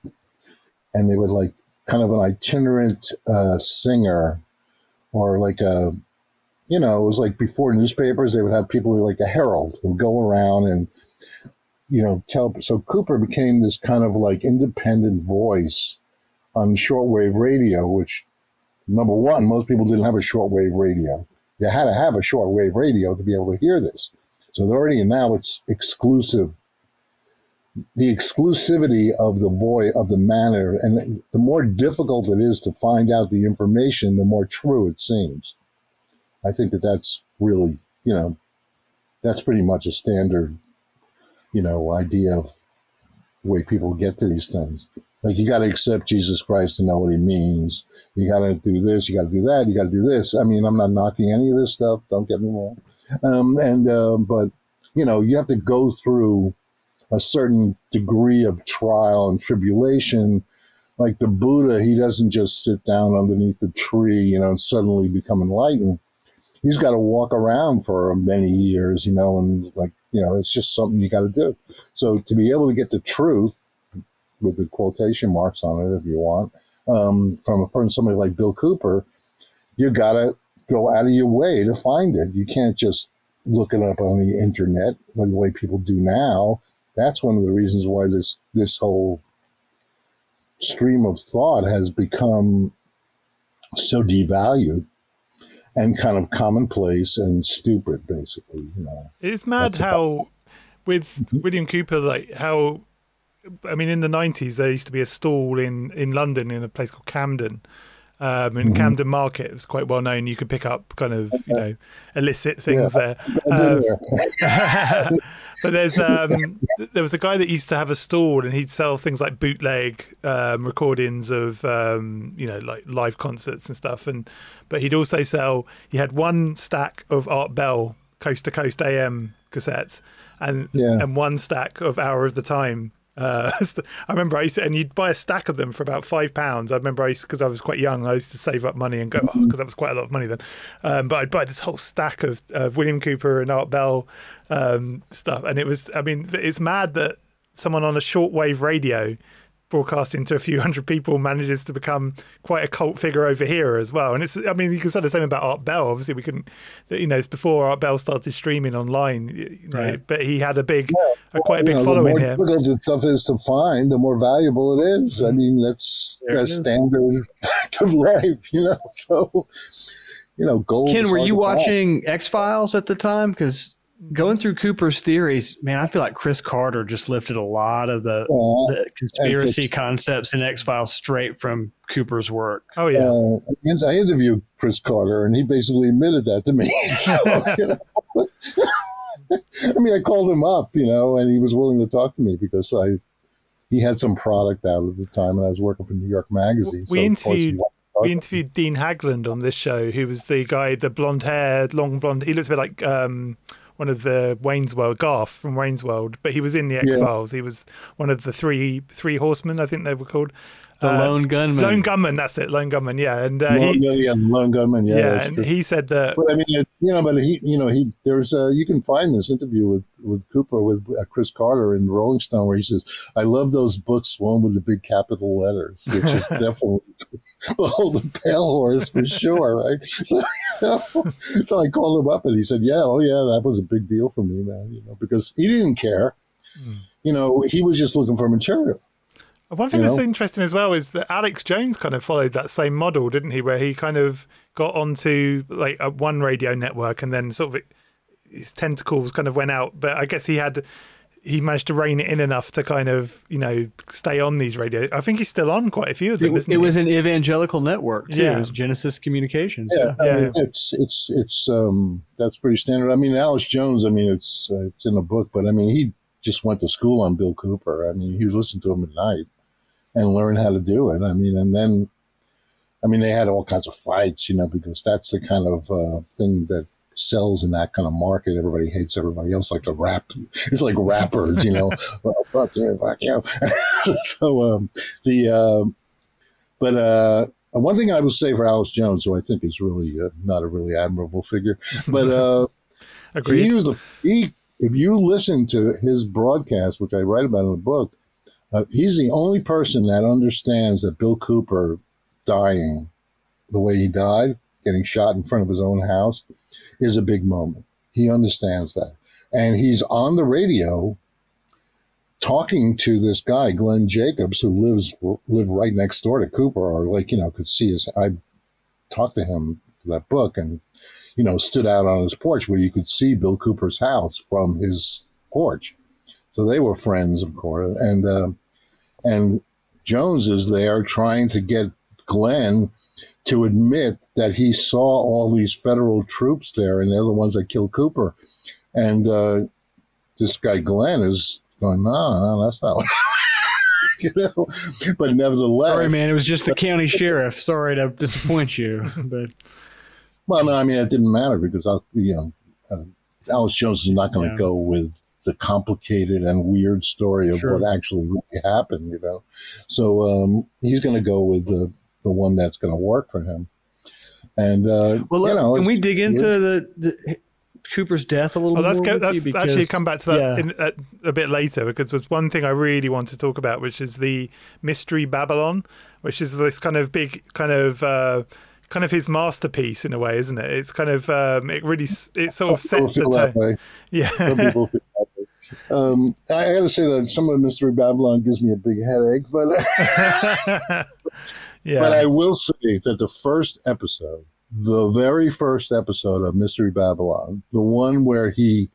and they would like kind of an itinerant uh, singer, or like a you know, it was like before newspapers, they would have people like a herald who go around and, you know, tell. So Cooper became this kind of like independent voice on shortwave radio, which, number one, most people didn't have a shortwave radio. You had to have a shortwave radio to be able to hear this. So already now it's exclusive. The exclusivity of the voice of the manner, and the more difficult it is to find out the information, the more true it seems. I think that that's really, you know, that's pretty much a standard, you know, idea of the way people get to these things. Like you got to accept Jesus Christ to know what he means. You got to do this. You got to do that. You got to do this. I mean, I'm not knocking any of this stuff. Don't get me wrong. Um, and uh, but you know, you have to go through a certain degree of trial and tribulation. Like the Buddha, he doesn't just sit down underneath the tree, you know, and suddenly become enlightened he's got to walk around for many years, you know, and like, you know, it's just something you got to do. So to be able to get the truth with the quotation marks on it, if you want, um, from a person, somebody like Bill Cooper, you got to go out of your way to find it. You can't just look it up on the internet the way people do now. That's one of the reasons why this this whole stream of thought has become so devalued and kind of commonplace and stupid, basically. You know, it's mad That's how about- with William Cooper, like how I mean, in the nineties, there used to be a stall in in London in a place called Camden. Um, in mm-hmm. Camden Market, it was quite well known. You could pick up kind of, you know, illicit things yeah. there. Um, but there's um, there was a guy that used to have a stall and he'd sell things like bootleg um, recordings of um, you know like live concerts and stuff and but he'd also sell he had one stack of Art Bell coast to coast AM cassettes and yeah. and one stack of Hour of the Time uh, I remember I used to, and you'd buy a stack of them for about five pounds. I remember I used because I was quite young. I used to save up money and go because oh, that was quite a lot of money then. Um, but I'd buy this whole stack of uh, William Cooper and Art Bell um, stuff, and it was. I mean, it's mad that someone on a shortwave radio broadcasting to a few hundred people manages to become quite a cult figure over here as well. And it's, I mean, you can say the same about Art Bell. Obviously, we couldn't, you know, it's before Art Bell started streaming online, you know, right. but he had a big, yeah. a, quite a big know, following the here. Because the stuff is to find, the more valuable it is. I mm-hmm. mean, that's a standard fact of life, you know. So, you know, gold. Ken, were you watching X Files at the time? Because going through Cooper's theories, man, I feel like Chris Carter just lifted a lot of the, uh, the conspiracy just, concepts in X Files straight from Cooper's work. Oh yeah, uh, I interviewed Chris Carter, and he basically admitted that to me. so, I mean, I called him up, you know, and he was willing to talk to me because I he had some product out at the time, and I was working for New York Magazine. We so interviewed we interviewed Dean Haglund on this show, who was the guy, the blonde hair, long blonde. He looks a bit like um, one of the Wayne's World, Garth from Wayne's World, but he was in the X Files. Yeah. He was one of the three three horsemen, I think they were called. The uh, lone gunman. Lone gunman, that's it. Lone gunman, yeah. And uh, lone, he, yeah, lone gunman, yeah. Yeah, and he said that. But I mean, you know, but he, you know, he there's uh, you can find this interview with with Cooper with uh, Chris Carter in Rolling Stone where he says, "I love those books, one with the big capital letters," which is definitely behold the pale horse for sure, right? So, you know, so I called him up and he said, "Yeah, oh yeah, that was a big deal for me, man. You know, because he didn't care. You know, he was just looking for material. One thing You that's interesting as well is that Alex Jones kind of followed that same model, didn't he? Where he kind of got onto like a one radio network and then sort of his tentacles kind of went out. But I guess he had he managed to rein it in enough to kind of you know stay on these radio. I think he's still on quite a few of them. It, isn't it he? was an evangelical network too. Yeah. It was Genesis Communications. Yeah, I Yeah. mean, it's it's it's um that's pretty standard. I mean, Alex Jones. I mean, it's uh, it's in the book, but I mean, he just went to school on Bill Cooper. I mean, he was listening to him at night and learn how to do it. I mean, and then, I mean, they had all kinds of fights, you know, because that's the kind of uh, thing that sells in that kind of market. Everybody hates everybody else, like the rap. It's like rappers, you know. well, fuck you, fuck you. so um, the, um but uh, one thing I will say for Alex Jones, who I think is really uh, not a really admirable figure, but uh, he was a he. If you listen to his broadcast, which I write about in the book, uh, he's the only person that understands that Bill Cooper dying the way he died, getting shot in front of his own house, is a big moment. He understands that, and he's on the radio talking to this guy, Glenn Jacobs, who lives lived right next door to Cooper, or like you know could see his. I talked to him for that book, and you know stood out on his porch where you could see Bill Cooper's house from his porch. So they were friends, of course, and uh, and Jones is there trying to get Glenn to admit that he saw all these federal troops there, and they're the ones that killed Cooper. And uh, this guy Glenn is going, no, no, that's not. What you know, but nevertheless, Sorry, man. It was just the county sheriff. Sorry to disappoint you, but Well, no, I mean, it didn't matter because I'll, you know, uh, Alex Jones is not going to Yeah. go with the complicated and weird story of Sure. what actually really happened, you know. So um, he's going to go with the the one that's going to work for him. And uh, well, you know, can we dig into the, the Cooper's death a little Oh, let's more? go. with Let's actually come back to that yeah. in, uh, a bit later because there's one thing I really want to talk about, which is the mystery Babylon, which is this kind of big kind of. Uh, Kind of his masterpiece in a way, isn't it? It's kind of um, it really s- it sort of Some set the tone. Yeah, Um, I got to say that some of Mystery Babylon gives me a big headache, but yeah. But I will say that the first episode, the very first episode of Mystery Babylon, the one where he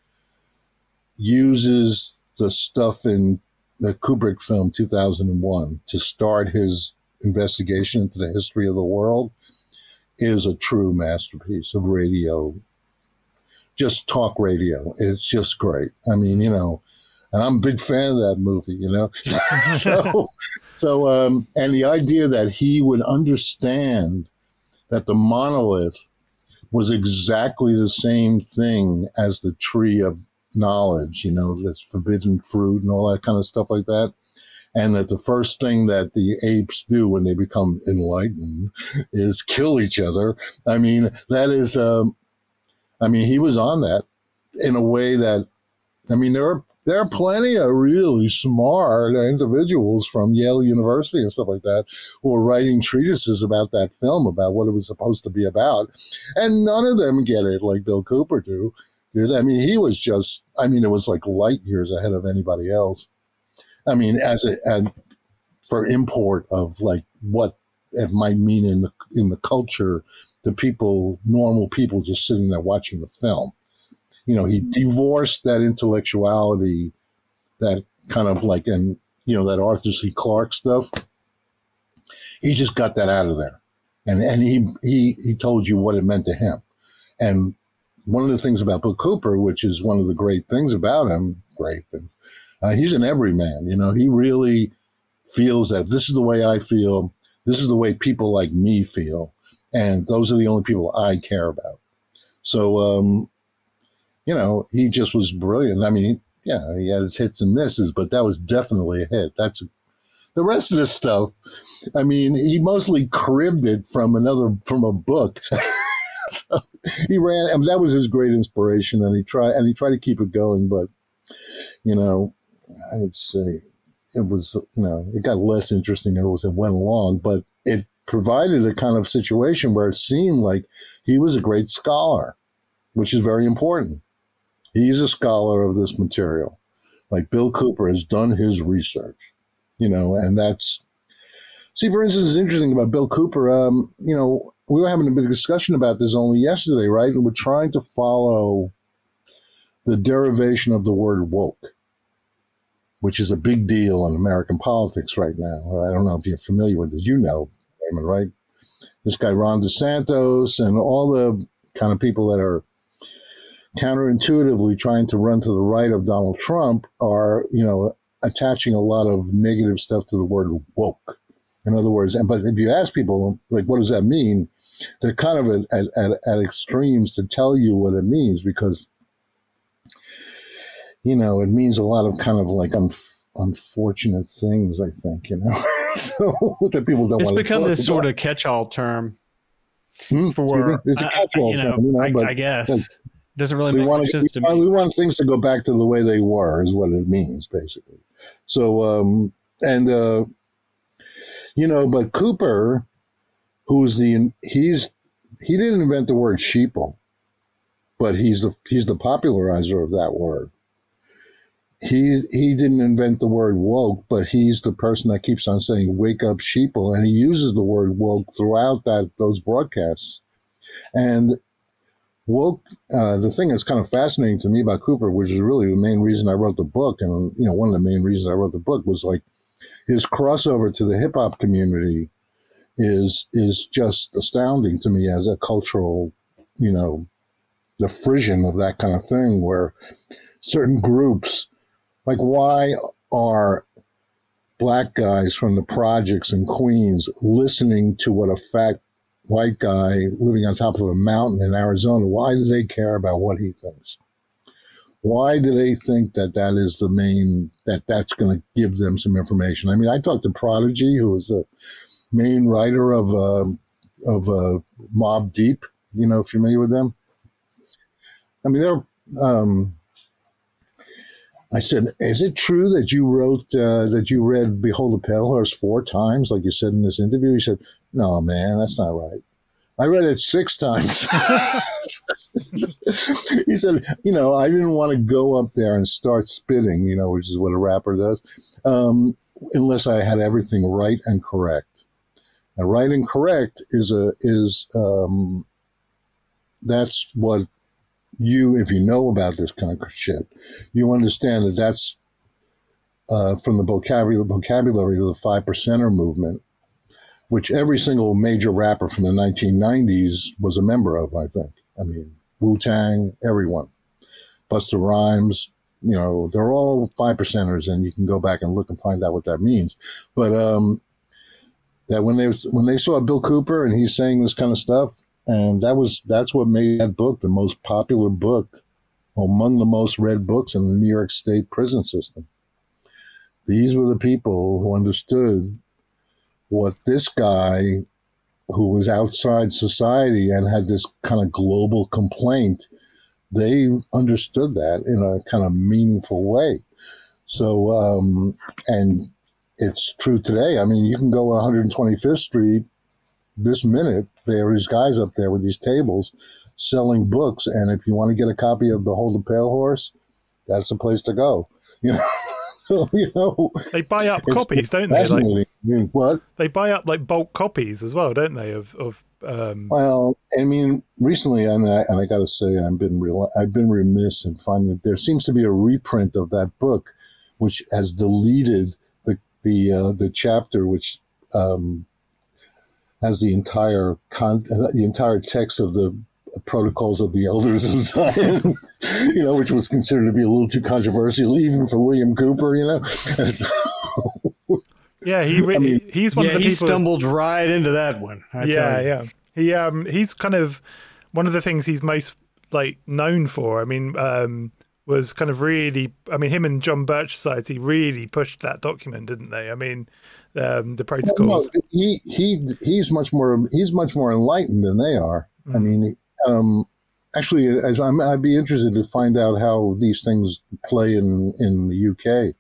uses the stuff in the Kubrick film 2001 to start his investigation into the history of the world, is a true masterpiece of radio. Just talk radio. It's just great. I mean, you know, and I'm a big fan of that movie, you know. so, so, um, and the idea that he would understand that the monolith was exactly the same thing as the tree of knowledge, you know, that's forbidden fruit and all that kind of stuff like that. And that the first thing that the apes do when they become enlightened is kill each other. I mean, that is, um, I mean, he was on that in a way that, I mean, there are there are plenty of really smart individuals from Yale University and stuff like that who are writing treatises about that film, about what it was supposed to be about, and none of them get it like Bill Cooper do. Did I mean he was just? I mean, it was like light years ahead of anybody else. I mean, as a and for import of like what it might mean in the in the culture, the people, normal people, just sitting there watching the film you know, he divorced that intellectuality, that kind of like, and you know, that Arthur C. Clarke stuff. He just got that out of there, and and he he he told you what it meant to him, and one of the things about Bill Cooper, which is one of the great things about him, great thing, uh, he's an everyman. You know, he really feels that this is the way I feel, this is the way people like me feel, and those are the only people I care about. So, um, you know, he just was brilliant. I mean, yeah, he had his hits and misses, but that was definitely a hit. That's the rest of the stuff. I mean, he mostly cribbed it from another from a book. so he ran, and that was his great inspiration, and he tried and he tried to keep it going. But you know, I would say it was you know it got less interesting as it went along, but it provided a kind of situation where it seemed like he was a great scholar, which is very important. He's a scholar of this material. Like Bill Cooper has done his research, you know, and that's see, for instance, it's interesting about Bill Cooper. Um, you know, we were having a big discussion about this only yesterday, right? And we're trying to follow the derivation of the word woke, which is a big deal in American politics right now. I don't know if you're familiar with this. You know, Right? This guy Ron DeSantis and all the kind of people that are counterintuitively trying to run to the right of Donald Trump are, you know, attaching a lot of negative stuff to the word woke. In other words, and but if you ask people, like, what does that mean? They're kind of at, at, at, at extremes to tell you what it means because, you know, it means a lot of kind of like un, unfortunate things, I think, you know, so that people don't It's want become this sort of catch-all term Hmm, for. it's a I- I- catch-all you know, term, you know, I, but I guess. but doesn't really make want sense to we, we want things to go back to the way they were is what it means basically. So um and uh you know but cooper who's the he's he didn't invent the word sheeple but he's the he's the popularizer of that word he he didn't invent the word woke but he's the person that keeps on saying wake up sheeple and he uses the word woke throughout that those broadcasts. And woke uh, the thing that's kind of fascinating to me about cooper which is really the main reason i wrote the book and you know one of the main reasons i wrote the book was like his crossover to the hip-hop community is is just astounding to me as a cultural you know the frisson of that kind of thing where certain groups like why are black guys from the projects in queens listening to what a fat white guy living on top of a mountain in Arizona, why do they care about what he thinks? Why do they think that that is the main, that that's going to give them some information? I mean, I talked to Prodigy, who was the main writer of, uh, of uh, Mobb Deep, you know, familiar with them? I mean, they're, um, I said, is it true that you wrote, uh, that you read Behold the Pale Horse four times, like you said in this interview? He said, no, man, that's not right. I read it six times. he said, you know, I didn't want to go up there and start spitting, you know, which is what a rapper does, um, unless I had everything right and correct. And right and correct is a is um, that's what you, if you know about this kind of shit, you understand that that's uh, from the vocabulary vocabulary of the five percenter movement which every single major rapper from the 1990s was a member of, I think. I mean, Wu Tang, everyone. Busta Rhymes, you know, they're all five percenters, and you can go back and look and find out what that means. But um, that when they when they saw Bill Cooper and he's saying this kind of stuff, and that was that's what made that book the most popular book among the most read books in the New York State prison system. These were the people who understood what this guy who was outside society and had this kind of global complaint, they understood that in a kind of meaningful way. So, um, and it's true today. I mean, you can go 125th Street this minute. There are these guys up there with these tables selling books, and if you want to get a copy of Behold the Pale Horse, that's the place to go. You know, so you know They buy up copies, don't they? Like. What? they buy up like bulk copies as well, don't they? Of of um, Well, I mean, recently, and I, and I got to say, I've been real, I've been remiss in finding there seems to be a reprint of that book, which has deleted the the uh, the chapter which um, has the entire con the entire text of the protocols of the elders of Zion, you know, which was considered to be a little too controversial even for William Cooper, you know. So- yeah, he re- mean, he's one yeah, of the he people. stumbled right into that one. I yeah, tell yeah. He um he's kind of one of the things he's most like known for. I mean, um, was kind of really. I mean, him and John Birch Society really pushed that document, didn't they? I mean, um, the protocols. No, he he he's much more he's much more enlightened than they are. I Mhm. mean, um, actually, as I'm, I'd be interested to find out how these things play in in the UK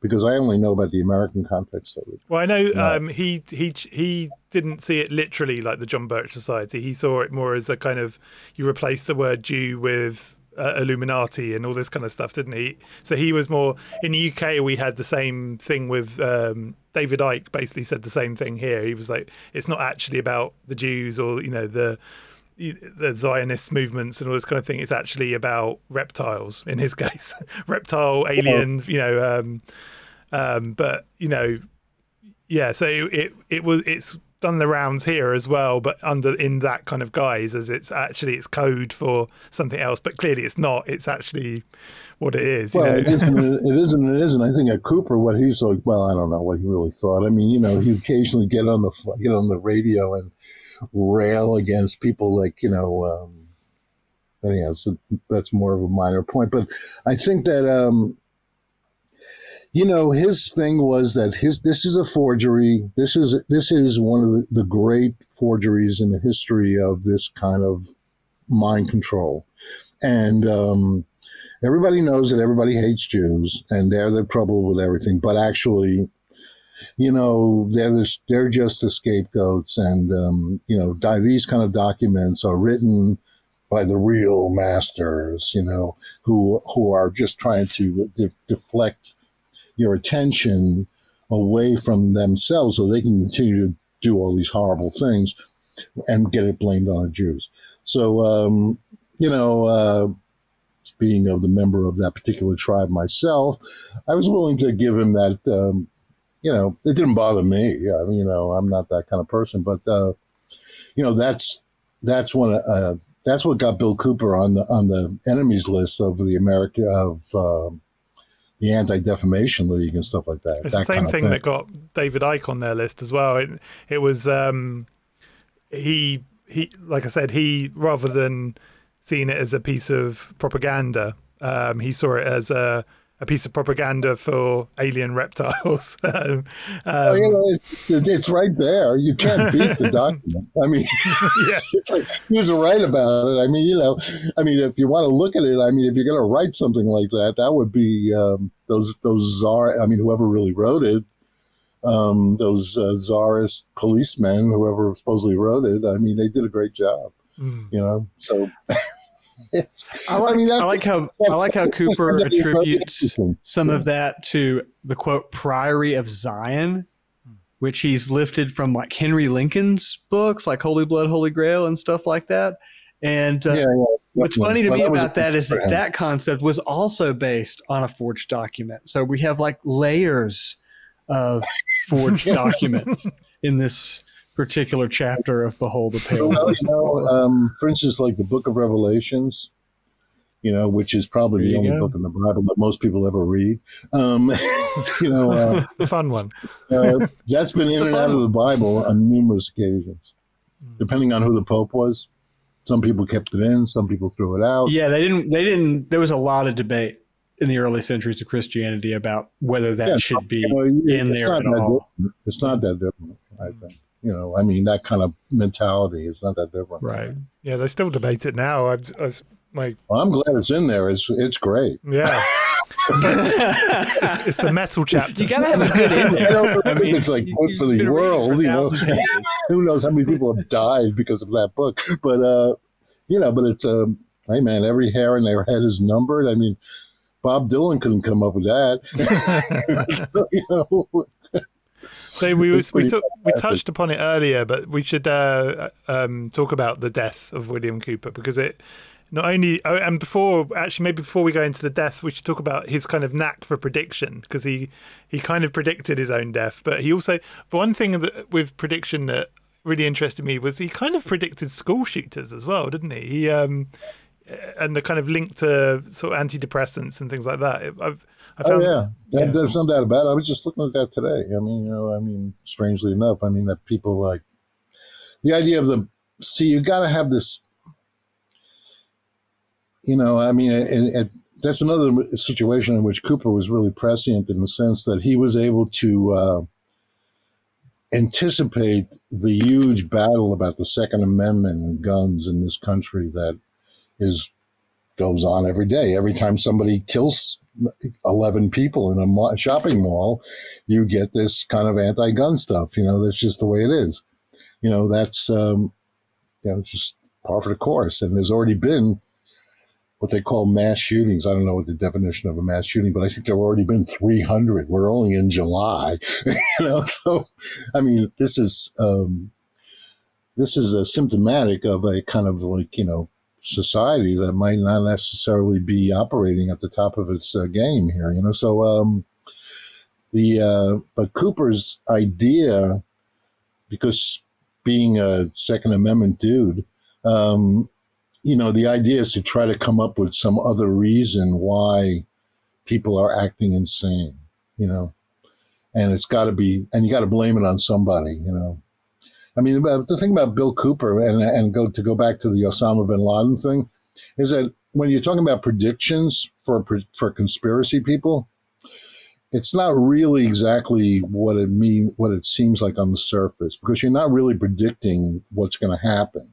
because I only know about the American context of it. Well, I know um, he he he didn't see it literally like the John Birch Society. He saw it more as a kind of you replace the word Jew with uh, Illuminati and all this kind of stuff, didn't he? So he was more in the UK. We had the same thing with um, David Icke. Basically, said the same thing here. He was like, it's not actually about the Jews or you know the the Zionist movements and all this kind of thing. It's actually about reptiles in his case, reptile alien. You know. Um, um, but you know, yeah. So it it was it's done the rounds here as well, but under in that kind of guise as it's actually it's code for something else. But clearly it's not. It's actually what it is. You Well, know? it isn't. It isn't. It isn't. I think at Cooper, what he's like. Well, I don't know what he really thought. I mean, you know, he occasionally get on the get on the radio and rail against people like you know. Um, anyhow, so that's more of a minor point. But I think that um, you know his thing was that his this is a forgery. This is this is one of the, the great forgeries in the history of this kind of mind control, and. Um, everybody knows that everybody hates Jews and they're the trouble with everything, but actually, you know, they're the, they're just the scapegoats, and um, you know, di- these kind of documents are written by the real masters, you know, who who are just trying to de- deflect your attention away from themselves so they can continue to do all these horrible things and get it blamed on the Jews. So, um, you know, uh, being of the member of that particular tribe myself, I was willing to give him that. Um, you know, it didn't bother me. I mean, you know, I'm not that kind of person, but uh, you know, that's that's one. Uh, that's what got Bill Cooper on the on the enemies list of the America of um the Anti Defamation League and stuff like that. It's that the same of thing, that got David Icke on their list as well. It, it was um, he he like I said he rather than seeing it as a piece of propaganda, um, he saw it as a a piece of propaganda for alien reptiles. um, Oh, you know, it's, it's right there. You can't beat the document. I mean, yeah, it's like he was right about it. I mean, you know, I mean, if you want to look at it, I mean, if you're going to write something like that, that would be um, those those czar. I mean, whoever really wrote it, um, those uh, czarist policemen, whoever supposedly wrote it. I mean, they did a great job. Mm. You know, so. I like, mean, I like how I like how Cooper attributes interesting. some of that to the quote Priory of Zion, which he's lifted from like Henry Lincoln's books, like Holy Blood, Holy Grail, and stuff like that. And uh, Yeah, yeah, what's funny to Well, me was about that is that him. that concept was also based on a forged document. So we have like layers of forged documents in this particular chapter of Behold the Pale Well, Horse. you know, um, for instance, like the Book of Revelations, you know, which is probably There the only go. book in the Bible that most people ever read. Um, you know, uh, the fun one. uh, that's been It's in and fun out of the Bible on numerous occasions, depending on who the Pope was. Some people kept it in, some people threw it out. Yeah, they didn't. They didn't. There was a lot of debate in the early centuries of Christianity about whether that Yeah, should be You know, in it's there not at that all. different. It's not that different, I think. You know, I mean, that kind of mentality is not that different. Right. Yeah, they still debate it now. I, I was, my Well, I'm glad it's in there. It's it's great. yeah, it's, it's the metal chapter. You gotta have a good ending. I don't I think mean, it's like you- good for the world, for you know. Who knows how many people have died because of that book? But uh, you know, but it's um, hey man, every hair in their head is numbered. I mean, Bob Dylan couldn't come up with that. So, you know, So we was, we pretty sort, we touched upon it earlier, but we should uh, um, talk about the death of William Cooper because it not only oh, and before actually maybe before we go into the death, we should talk about his kind of knack for prediction because he he kind of predicted his own death, but he also but one thing that with prediction that really interested me was he kind of predicted school shooters as well, didn't he? He um and the kind of link to sort of antidepressants and things like that. I've, I oh found yeah, yeah. there's no doubt about it. I was just looking at that today. I mean, you know, I mean, strangely enough, I mean that people like the idea of the see. You got to have this. You know, I mean, that's another situation in which Cooper was really prescient in the sense that he was able to uh, anticipate the huge battle about the Second Amendment and guns in this country that is goes on every day. Every time somebody kills 11 people in a shopping mall, you get this kind of anti gun stuff. You know, that's just the way it is. You know, that's, um, you know, just par for the course. And there's already been what they call mass shootings. I don't know what the definition of a mass shooting, but I think there have already been 300. We're only in July, you know. So, I mean, this is um, this is a symptomatic of a kind of like you know society that might not necessarily be operating at the top of its uh, game here, you know. So, um, the uh, but Cooper's idea, because being a Second Amendment dude, um, you know, the idea is to try to come up with some other reason why people are acting insane, you know, and it's got to be, and you got to blame it on somebody, you know. I mean, the thing about Bill Cooper and and go to go back to the Osama bin Laden thing is that when you're talking about predictions for for conspiracy people, it's not really exactly what it mean what it seems like on the surface because you're not really predicting what's going to happen.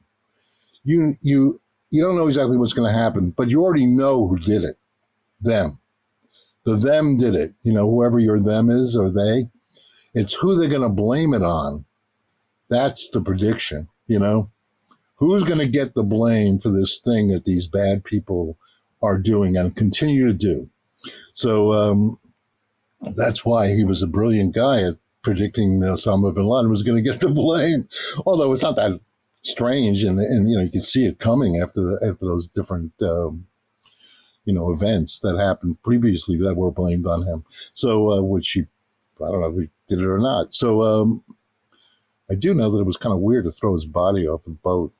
You you you don't know exactly what's going to happen, but you already know who did it. Them. The them did it. You know, whoever your them is or they. It's who they're going to blame it on. That's the prediction, you know? Who's going to get the blame for this thing that these bad people are doing and continue to do? So um, that's why he was a brilliant guy at predicting Osama bin Laden was going to get the blame. Although it's not that strange, and and you know you can see it coming after the, after those different um, you know events that happened previously that were blamed on him. So uh, which he, I don't know if he did it or not. So um, I do know that it was kind of weird to throw his body off the boat.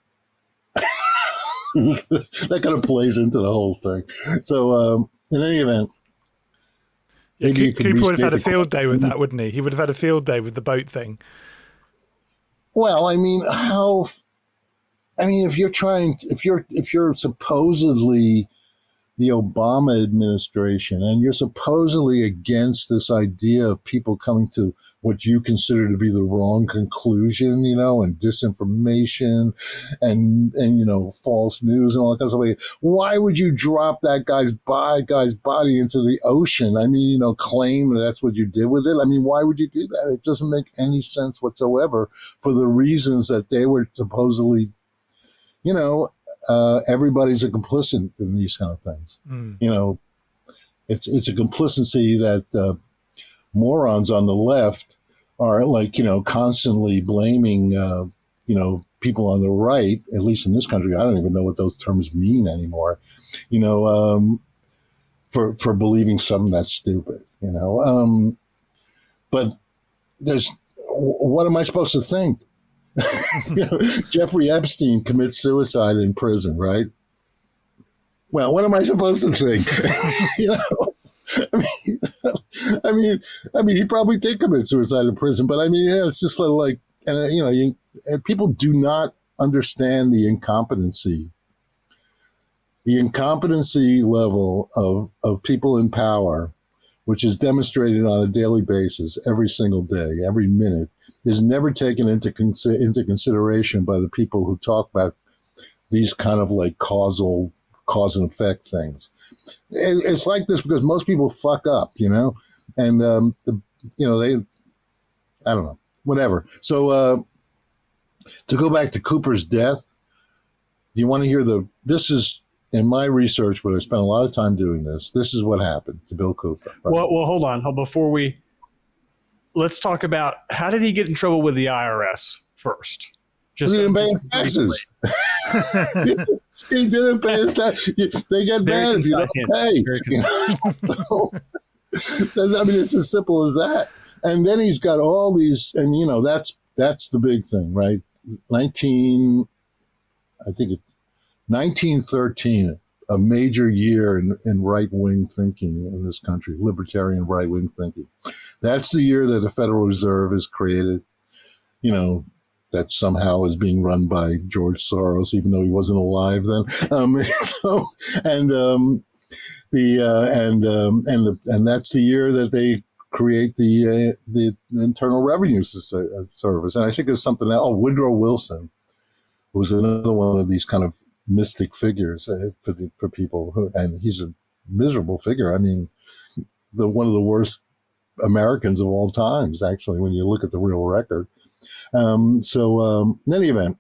that kind of plays into the whole thing. So um, in any event. Yeah, Cooper would have had a field day with that, wouldn't he? He would have had a field day with the boat thing. Well, I mean, how I mean, if you're trying, if you're if you're supposedly the Obama administration and you're supposedly against this idea of people coming to what you consider to be the wrong conclusion, you know, and disinformation and and you know false news and all that kind of stuff. Why would you drop that guy's body, guy's body into the ocean? I mean, you know, claim that that's what you did with it. I mean, why would you do that? It doesn't make any sense whatsoever for the reasons that they were supposedly you know, uh, everybody's a complicit in these kind of things. Mm. You know, it's it's a complicity that uh, morons on the left are like you know constantly blaming uh, you know people on the right. At least in this country, I don't even know what those terms mean anymore. You know, um, for for believing something that's stupid. You know, um, but there's what am I supposed to think? Jeffrey Epstein commits suicide in prison, right? Well, what am I supposed to think? you know, I mean, I mean, I mean, he probably did commit suicide in prison, but I mean, yeah, it's just like, and uh, you know, you, and people do not understand the incompetency, the incompetency level of of people in power, which is demonstrated on a daily basis, every single day, every minute is never taken into into consideration by the people who talk about these kind of like causal cause and effect things. It, it's like this because most people fuck up, you know, and um, the, you know they, I don't know, whatever. So uh, to go back to Cooper's death, you want to hear the? This is in my research, where I spent a lot of time doing this. This is what happened to Bill Cooper. Right? Well, well, hold on. Before we let's talk about how did he get in trouble with the IRS first? Just he didn't pay his taxes. he didn't pay his taxes. They get mad if you don't pay. so, I mean, it's as simple as that. And then he's got all these, and you know, that's that's the big thing, right? Nineteen, I think, it, nineteen thirteen a major year in, in right wing thinking in this country, libertarian right wing thinking. That's the year that the Federal Reserve is created. You know, that somehow is being run by George Soros, even though he wasn't alive then. Um, so, and um, the uh, and um, and the, and that's the year that they create the uh, the Internal Revenue uh, Service. And I think there's something else. Oh, Woodrow Wilson was another one of these kind of mystic figures uh, for the, for people who, and he's a miserable figure. I mean, the one of the worst Americans of all times, actually, when you look at the real record. Um, so, um, in any event,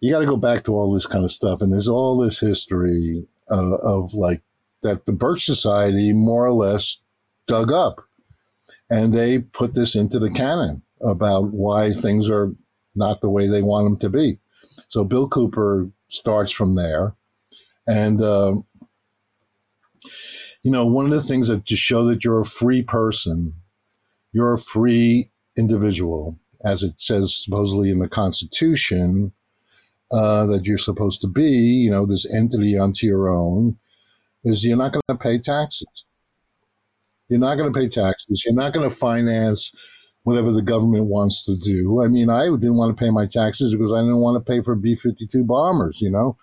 you got to go back to all this kind of stuff, and there's all this history uh, of like that the Birch Society more or less dug up, and they put this into the canon about why things are not the way they want them to be. So Bill Cooper starts from there, and um, you know one of the things that to show that you're a free person, you're a free individual, as it says supposedly in the Constitution. Uh, that you're supposed to be, you know, this entity unto your own, is you're not going to pay taxes. You're not going to pay taxes. You're not going to finance whatever the government wants to do. I mean, I didn't want to pay my taxes because I didn't want to pay for B 52 bombers, you know?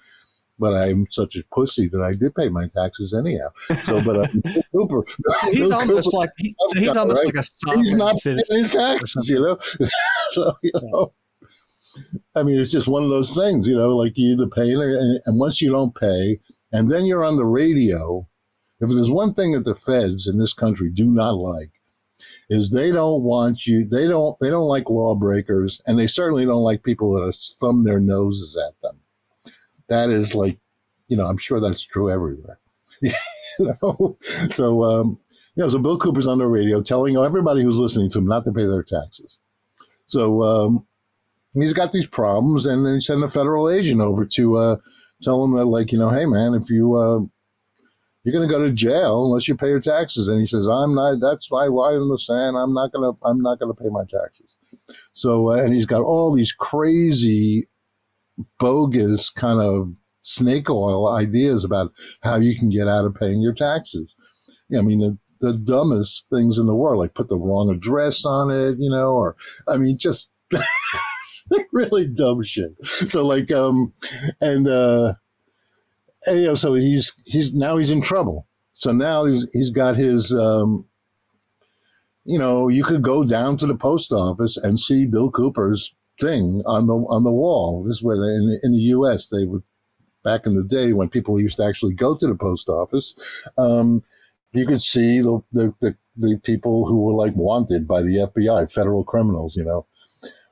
But I'm such a pussy that I did pay my taxes anyhow. So, but uh, Cooper, he's Bill almost Cooper- like he, so he's almost right? like a sovereign he's not paying his taxes, you know. so you know, I mean, it's just one of those things, you know. Like you either pay and, and once you don't pay, and then you're on the radio. If there's one thing that the feds in this country do not like, is they don't want you. They don't. They don't like lawbreakers, and they certainly don't like people that thumb their noses at them. That is like, you know, I'm sure that's true everywhere. you know, so um, you know, so Bill Cooper's on the radio telling everybody who's listening to him not to pay their taxes. So um, he's got these problems, and then he sent a federal agent over to uh, tell him that, like, you know, hey man, if you uh, you're going to go to jail unless you pay your taxes, and he says, I'm not. That's my line in the sand. I'm not going to. I'm not going to pay my taxes. So, uh, and he's got all these crazy, bogus kind of snake oil ideas about how you can get out of paying your taxes. I mean, the, the dumbest things in the world, like put the wrong address on it, you know, or I mean, just really dumb shit. So like, um, and uh, and, you know, so he's he's now he's in trouble. So now he's he's got his, um, you know, you could go down to the post office and see Bill Cooper's thing on the on the wall. This is where they, in in the U.S. they would back in the day when people used to actually go to the post office. Um, you could see the, the, the, the people who were like wanted by the FBI, federal criminals, you know,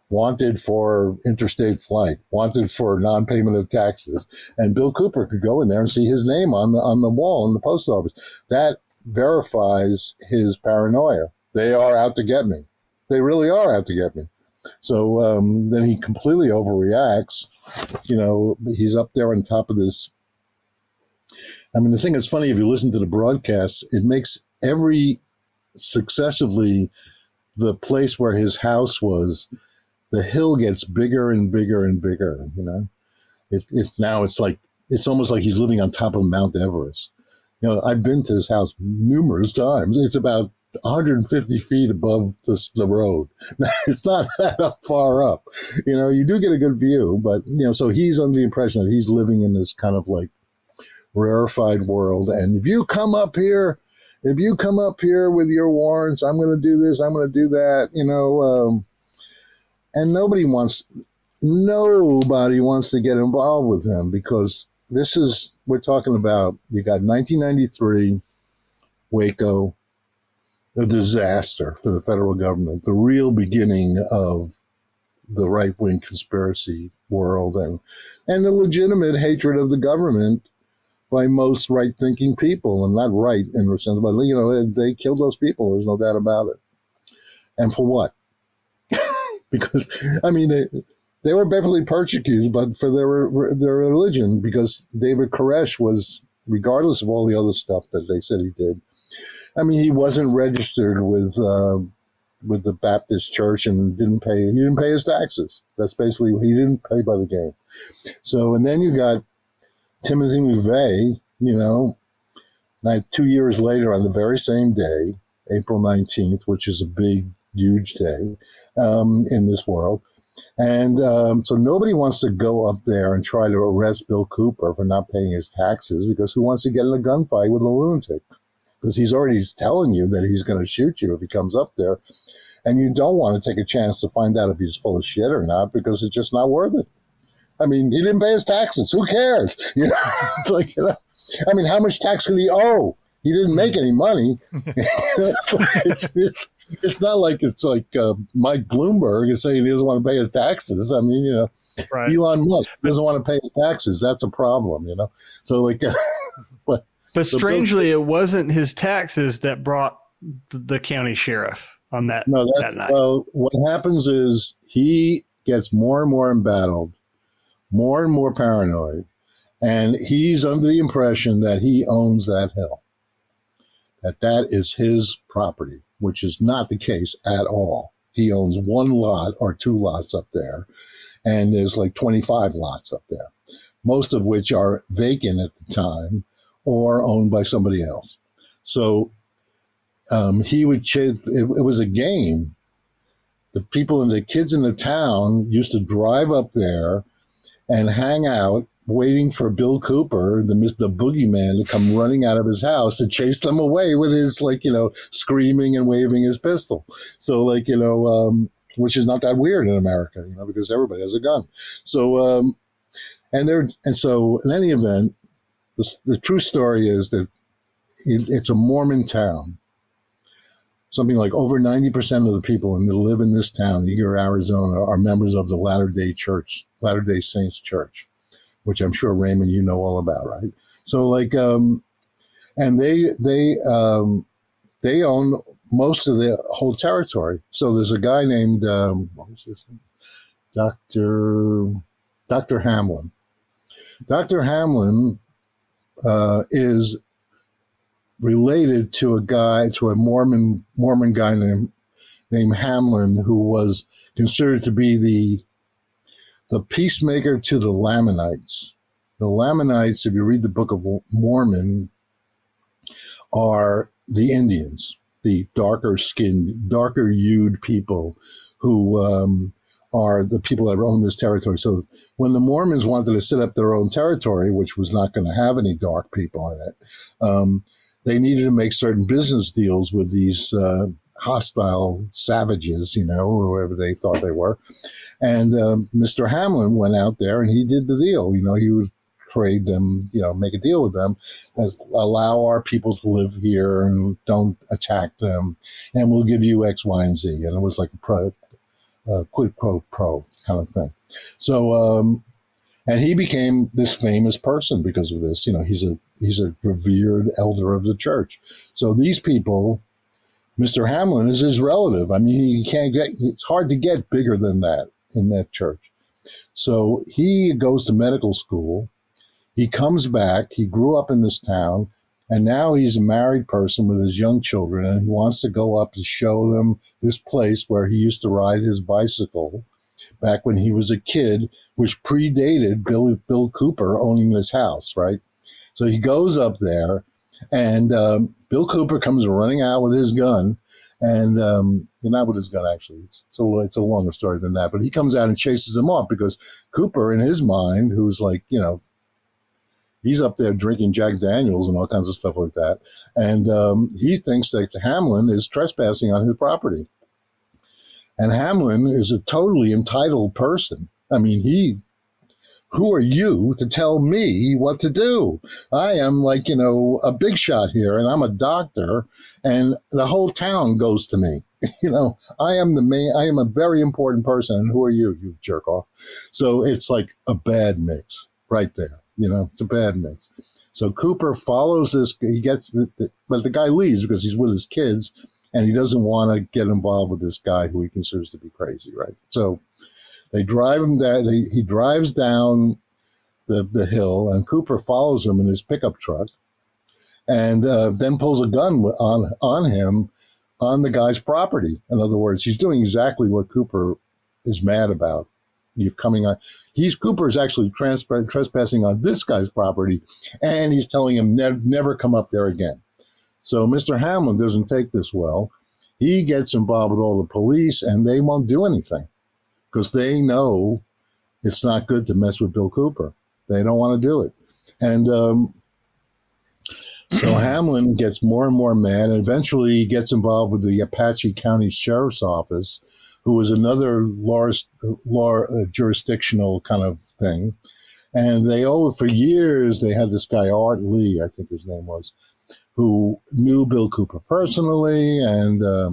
wanted for interstate flight, wanted for non-payment of taxes. And Bill Cooper could go in there and see his name on the, on the wall in the post office. That verifies his paranoia. They are out to get me. They really are out to get me. So um, then he completely overreacts. You know, he's up there on top of this I mean, the thing that's funny, if you listen to the broadcasts, it makes every successively the place where his house was, the hill gets bigger and bigger and bigger. You know, it, it now it's like it's almost like he's living on top of Mount Everest. You know, I've been to his house numerous times. It's about 150 feet above the, the road. it's not that far up. You know, you do get a good view, but you know, so he's under the impression that he's living in this kind of like rarefied world. And if you come up here, if you come up here with your warrants, I'm going to do this, I'm going to do that, you know. Um, and nobody wants, nobody wants to get involved with him because this is, we're talking about, you got 1993, Waco, a disaster for the federal government, the real beginning of the right wing conspiracy world and, and the legitimate hatred of the government by most right thinking people, and not right in the sense, but you know, they, they killed those people. There's no doubt about it. And for what? Because I mean, they, they were definitely persecuted, but for their their religion, because David Koresh was, regardless of all the other stuff that they said he did. I mean, he wasn't registered with uh, with the Baptist Church and didn't pay. He didn't pay his taxes. That's basically he didn't pay by the game. So, and then you got Timothy McVeigh, you know, like two years later on the very same day, April 19th, which is a big, huge day um, in this world. And um, so nobody wants to go up there and try to arrest Bill Cooper for not paying his taxes because who wants to get in a gunfight with a lunatic? Because he's already telling you that he's going to shoot you if he comes up there. And you don't want to take a chance to find out if he's full of shit or not because it's just not worth it. I mean, he didn't pay his taxes. Who cares? You know, it's like, you know, I mean, how much tax could he owe? He didn't make any money. it's, it's, it's not like it's like uh, Mike Bloomberg is saying he doesn't want to pay his taxes. I mean, you know, Right. Elon Musk doesn't want to pay his taxes. That's a problem, you know. So like, but But So Bill- strangely, it wasn't his taxes that brought the county sheriff on that no, that that night. well, what happens is he gets more and more embattled, more and more paranoid, and he's under the impression that he owns that hill, that that is his property, which is not the case at all. He owns one lot or two lots up there, and there's like 25 lots up there, most of which are vacant at the time or owned by somebody else. So um, he would, it, it was a game. The people and the kids in the town used to drive up there and hang out waiting for Bill Cooper, the Mr. Boogeyman, to come running out of his house and chase them away with his, like, you know, screaming and waving his pistol. So, like, you know, um, which is not that weird in America, you know, because everybody has a gun. So, um, and there, and so in any event, the, the true story is that it, it's a Mormon town. Something like over 90% of the people who live in this town, Eagar, Arizona, are members of the Latter day Church, Latter day Saints Church, which I'm sure Raymond, you know all about, right? So, like, um, and they, they, um, they own most of the whole territory. So there's a guy named, um, what was his name? Dr. Dr. Hamblin. Dr. Hamblin uh, is related to a guy, to a Mormon Mormon guy named named Hamblin, who was considered to be the the peacemaker to the Lamanites. The Lamanites, if you read the Book of Mormon, are the Indians, the darker skinned, darker hued people who um, are the people that own this territory. So when the Mormons wanted to set up their own territory, which was not going to have any dark people in it, um, they needed to make certain business deals with these uh, hostile savages, you know, whoever they thought they were. And um, Mr. Hamblin went out there and he did the deal. You know, he would trade them, you know, make a deal with them, allow our people to live here and don't attack them, and we'll give you X, Y, and Z. And it was like a pro, quid pro pro kind of thing. So, um, and he became this famous person because of this. You know, he's a he's a revered elder of the church. So these people, Mr. Hamblin is his relative. I mean, he can't get. It's hard to get bigger than that in that church. So he goes to medical school. He comes back. He grew up in this town. And now he's a married person with his young children, and he wants to go up to show them this place where he used to ride his bicycle back when he was a kid, which predated Bill, Bill Cooper owning this house, right? So he goes up there, and um, Bill Cooper comes running out with his gun, and um, not with his gun actually. It's, it's a it's a longer story than that, but he comes out and chases him off because Cooper, in his mind, who's like you know he's up there drinking Jack Daniels and all kinds of stuff like that. And um, he thinks that Hamblin is trespassing on his property. And Hamblin is a totally entitled person. I mean, he, who are you to tell me what to do? I am like, you know, a big shot here and I'm a doctor and the whole town goes to me. You know, I am the main, I am a very important person. And who are you, you jerk off? So it's like a bad mix right there. You know, it's a bad mix. So Cooper follows this. He gets, the, the, but the guy leaves because he's with his kids, and he doesn't want to get involved with this guy who he considers to be crazy, right? So they drive him down. They, he drives down the the hill, and Cooper follows him in his pickup truck, and uh, then pulls a gun on on him on the guy's property. In other words, he's doing exactly what Cooper is mad about you're coming on. He's Cooper is actually trespassing on this guy's property, and he's telling him ne- never come up there again. So Mr. Hamblin doesn't take this well. He gets involved with all the police, and they won't do anything because they know it's not good to mess with Bill Cooper. They don't want to do it, and um, so Hamblin gets more and more mad, and eventually he gets involved with the Apache County Sheriff's Office who was another law, law uh, jurisdictional kind of thing. And they, oh, for years, they had this guy, Art Lee, I think his name was, who knew Bill Cooper personally, and uh,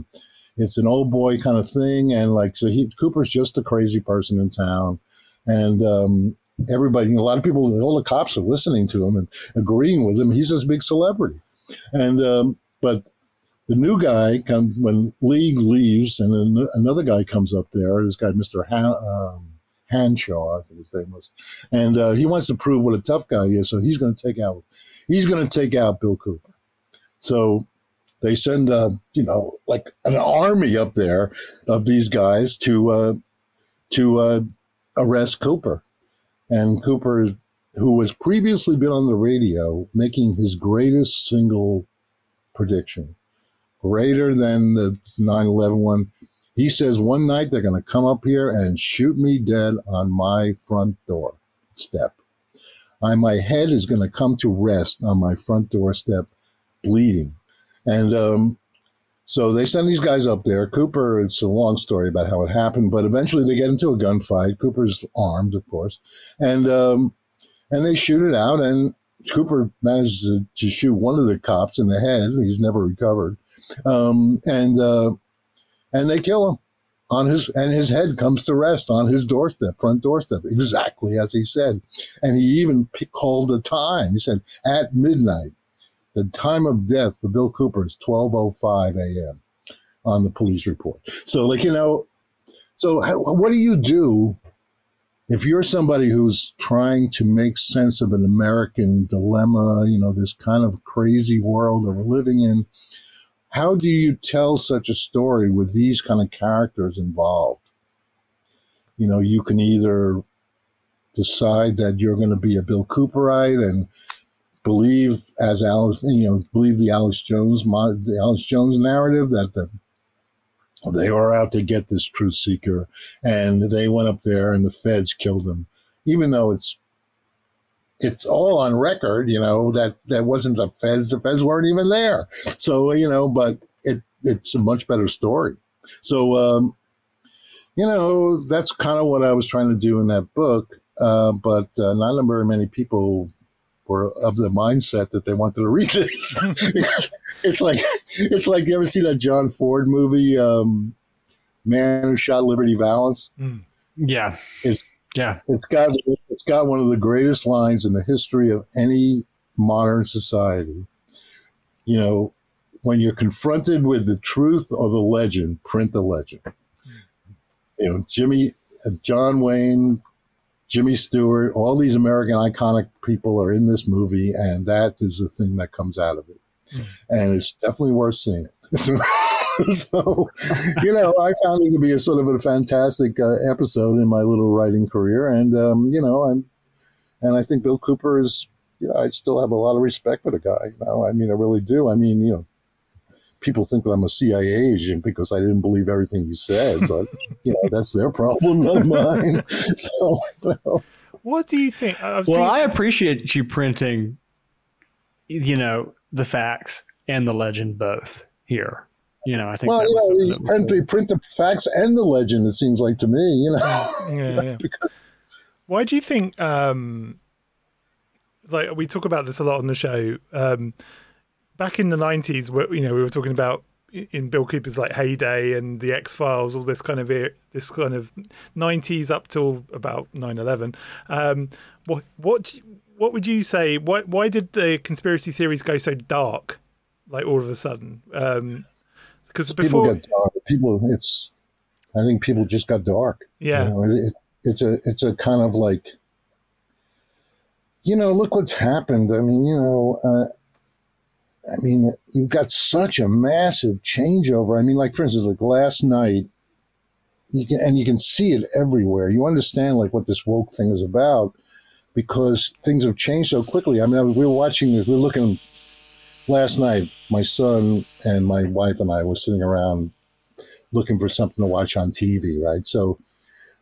it's an old boy kind of thing. And like, so he Cooper's just a crazy person in town, and um, everybody, a lot of people, all the cops are listening to him and agreeing with him. He's this big celebrity, and um, but the new guy comes when League leaves, and an, another guy comes up there. This guy, Han, um, Hanshaw, I think his name was, and uh, he wants to prove what a tough guy he is. So he's going to take out, he's going to take out Bill Cooper. So they send, uh, you know, like an army up there of these guys to uh, to uh, arrest Cooper, and Cooper, who has previously been on the radio making his greatest single prediction greater than the 9 11 one. He says one night they're going to come up here and shoot me dead on my front door step. I, my head is going to come to rest on my front doorstep, bleeding. And um, so they send these guys up there. Cooper, it's a long story about how it happened, but eventually they get into a gunfight. Cooper's armed, of course. And, um, and they shoot it out, and Cooper manages to, to shoot one of the cops in the head. He's never recovered um, and uh, and they kill him on his and his head comes to rest on his doorstep, front doorstep, exactly as he said. And he even called the time. He said at midnight, the time of death for Bill Cooper is twelve oh five a.m. on the police report. So, like you know, so what do you do? If you're somebody who's trying to make sense of an American dilemma, you know, this kind of crazy world that we're living in, how do you tell such a story with these kind of characters involved? You know, you can either decide that you're going to be a Bill Cooperite and believe, as Alex, you know, believe the Alex Jones, the Alex Jones narrative that the they are out to get this truth seeker, and they went up there and the feds killed him, even though it's it's all on record, you know, that that wasn't the feds. The feds weren't even there. So, you know, but it it's a much better story. So, um, you know, that's kind of what I was trying to do in that book. Uh, but uh, not very many people were of the mindset that they wanted to read this. it's like it's like you ever see that John Ford movie, um, Man Who Shot Liberty Valance? Mm. Yeah. It's yeah, it's got it's got one of the greatest lines in the history of any modern society. You know, when you're confronted with the truth or the legend, print the legend. You know, Jimmy, uh, John Wayne, Jimmy Stewart, all these American iconic people are in this movie, and that is the thing that comes out of it. Mm. And it's definitely worth seeing. so, you know, I found it to be a sort of a fantastic uh, episode in my little writing career, and um, you know, I'm, and I think Bill Cooper is, you know, I still have a lot of respect for the guy. You know, I mean, I really do. I mean, you know, people think that I'm a CIA agent because I didn't believe everything he said, but you know, that's their problem, not mine. so, you know. what do you think? I well, thinking- I appreciate you printing, you know, the facts and the legend both here. You know, I think. Well, you know, you print, they print the facts and the legend. It seems like to me. You know. Yeah. yeah. because, Why do you think? Um, like we talk about this a lot on the show. Um, back in the nineties, you know, we were talking about in Bill Cooper's like heyday and the X Files, all this kind of this kind of nineties up till about 9-11. Um, what what what would you say? Why why did the conspiracy theories go so dark? Like all of a sudden, um, because before people get dark. People, it's I think people just got dark. Yeah, you know, it, it's a it's a kind of like you know look what's happened. I mean you know. Uh, I mean, you've got such a massive changeover. I mean, like for instance, like last night, you can and you can see it everywhere. You understand like what this woke thing is about because things have changed so quickly. I mean, we were watching, we were looking last night, my son and my wife and I were sitting around looking for something to watch on TV, right? So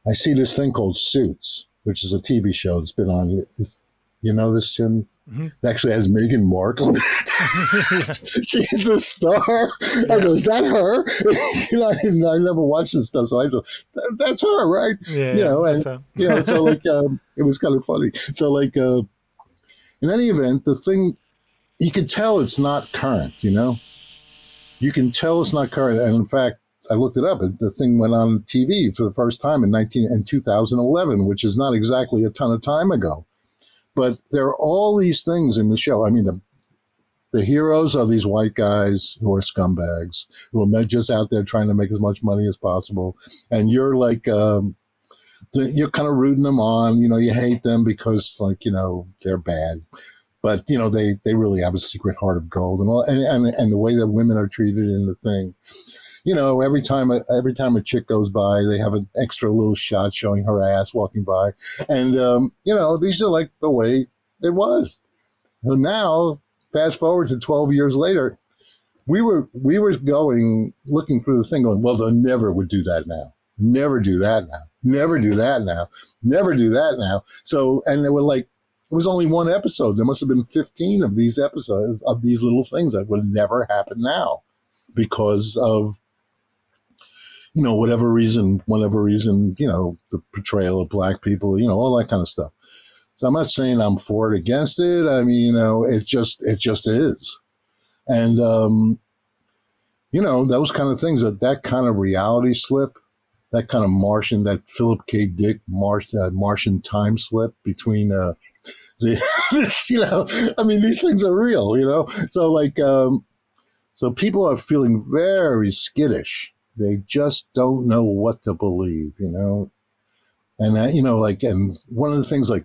I see this thing called Suits, which is a TV show that's been on. You know this, Jim? Mm-hmm. It actually has Meghan Markle. She's the star. Yeah. I go, is that her? you know, I, I, never watched this stuff, so I go, that, that's her, right? Yeah, you know, and so. you know, so like um, it was kind of funny. So like, uh, in any event, the thing you can tell it's not current. You know, you can tell it's not current. And in fact, I looked it up. The thing went on TV for the first time in 19 in 2011, which is not exactly a ton of time ago. But there are all these things in the show. I mean, the the heroes are these white guys who are scumbags who are just out there trying to make as much money as possible, and you're like. Um, you're kind of rooting them on, you know, you hate them because like, you know, they're bad but you know they they really have a secret heart of gold and all and, and, and the way that women are treated in the thing you know, every time a, every time a chick goes by, they have an extra little shot showing her ass walking by, and um, you know, these are like the way it was. So now, fast forward to twelve years later, we were we were going looking through the thing, going, well, they never would do that now. Never do that now. Never do that now. Never do that now. So, and they were like, it was only one episode. There must have been 15 of these episodes of these little things that would never happen now because of you know, whatever reason, whatever reason, you know, the portrayal of black people, you know, all that kind of stuff. So I'm not saying I'm for it against it. I mean, you know, it just it just is, and um, you know, those kind of things that that kind of reality slip, that kind of Martian, that Philip K. Dick Martian uh, Martian time slip between uh, the, you know, I mean, these things are real, you know. So like, um, so people are feeling very skittish they just don't know what to believe, you know. And that, you know, like, and one of the things, like,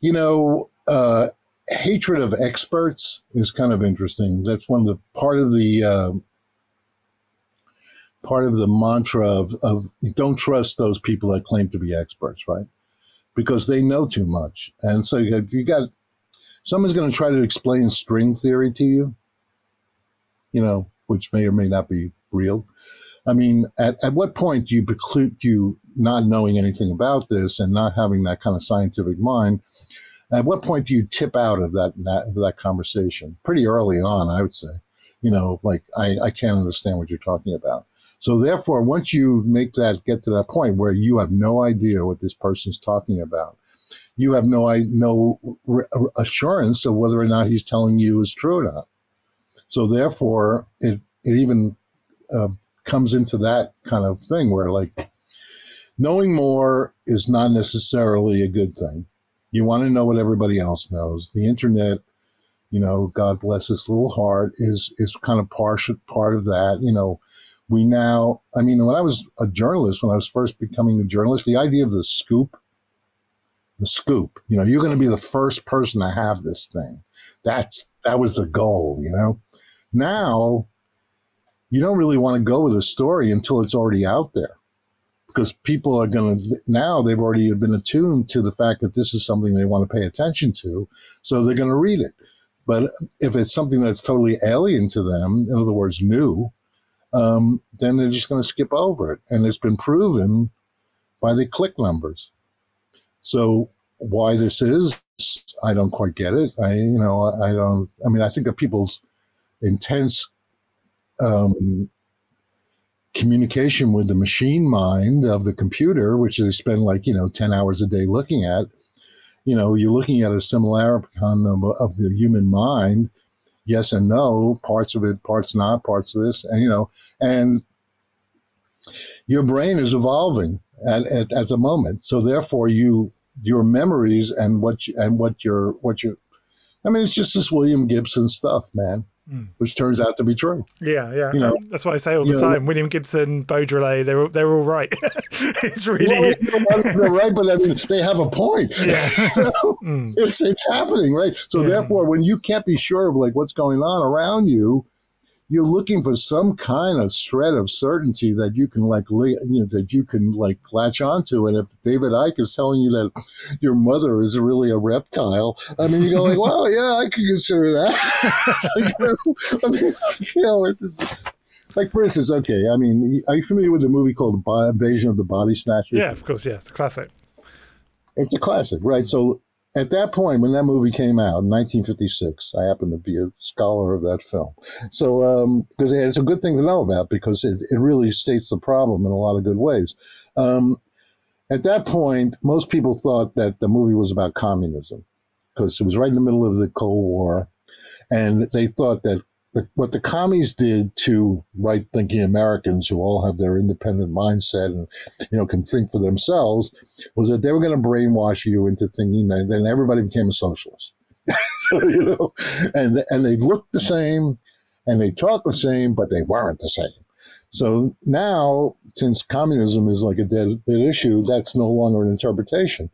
you know, uh, hatred of experts is kind of interesting. That's one of the part of the uh, part of the mantra of, of don't trust those people that claim to be experts, right? Because they know too much. And so if you got someone's going to try to explain string theory to you, you know, which may or may not be real. I mean, at, at what point do you preclude you not knowing anything about this and not having that kind of scientific mind? At what point do you tip out of that that, that conversation? Pretty early on, I would say. You know, like I, I can't understand what you're talking about. So therefore, once you make that get to that point where you have no idea what this person's talking about, you have no I no assurance of whether or not he's telling you is true or not. So therefore, it it even uh, comes into that kind of thing where like knowing more is not necessarily a good thing. You want to know what everybody else knows. The internet, you know, God bless this little heart, is is kind of partial part of that. You know, we now, I mean, when I was a journalist, when I was first becoming a journalist, the idea of the scoop, the scoop, you know, you're going to be the first person to have this thing. That's that was the goal, you know. Now you don't really want to go with a story until it's already out there. Because people are going to now they've already been attuned to the fact that this is something they want to pay attention to so they're going to read it. But if it's something that's totally alien to them in other words new um, then they're just going to skip over it. And it's been proven by the click numbers. So why this is i don't quite get it. I you know i don't i mean i think that people's intense um, communication with the machine mind of the computer, which they spend like, you know, 10 hours a day looking at, you know, you're looking at a similarity of, of the human mind, yes and no, parts of it, parts not, parts of this, and, you know, and your brain is evolving at, at, at the moment. So therefore you, your memories and what you, and what your, what you, I mean, it's just this William Gibson stuff, man mm. which turns out to be true. Yeah, yeah. You know, that's what I say all the time. Know, William Gibson, Baudrillard, they're they're all right. it's really well, they're right, but I mean they have a point. Yeah, mm. it's it's happening, right? So yeah. therefore, when you can't be sure of like what's going on around you, you're looking for some kind of shred of certainty that you can like you know that you can like latch onto. And if david icke is telling you that your mother is really a reptile i mean you go like well yeah i could consider that. Like, you, know, I mean, you know it's like for instance okay i mean are you familiar with the movie called invasion of the body snatchers? Yeah of course yeah it's a classic. It's a classic right? So at that point, when that movie came out in 1956, I happen to be a scholar of that film. So, because um, it's a good thing to know about because it, it really states the problem in a lot of good ways. Um, at that point, most people thought that the movie was about communism. because it was right in the middle of the Cold War, and they thought that the, what the commies did to right-thinking Americans who all have their independent mindset and you know can think for themselves was that they were going to brainwash you into thinking that then everybody became a socialist. so you know, and and they looked the same, and they talked the same, but they weren't the same. So now, since communism is like a dead, dead issue, that's no longer an interpretation.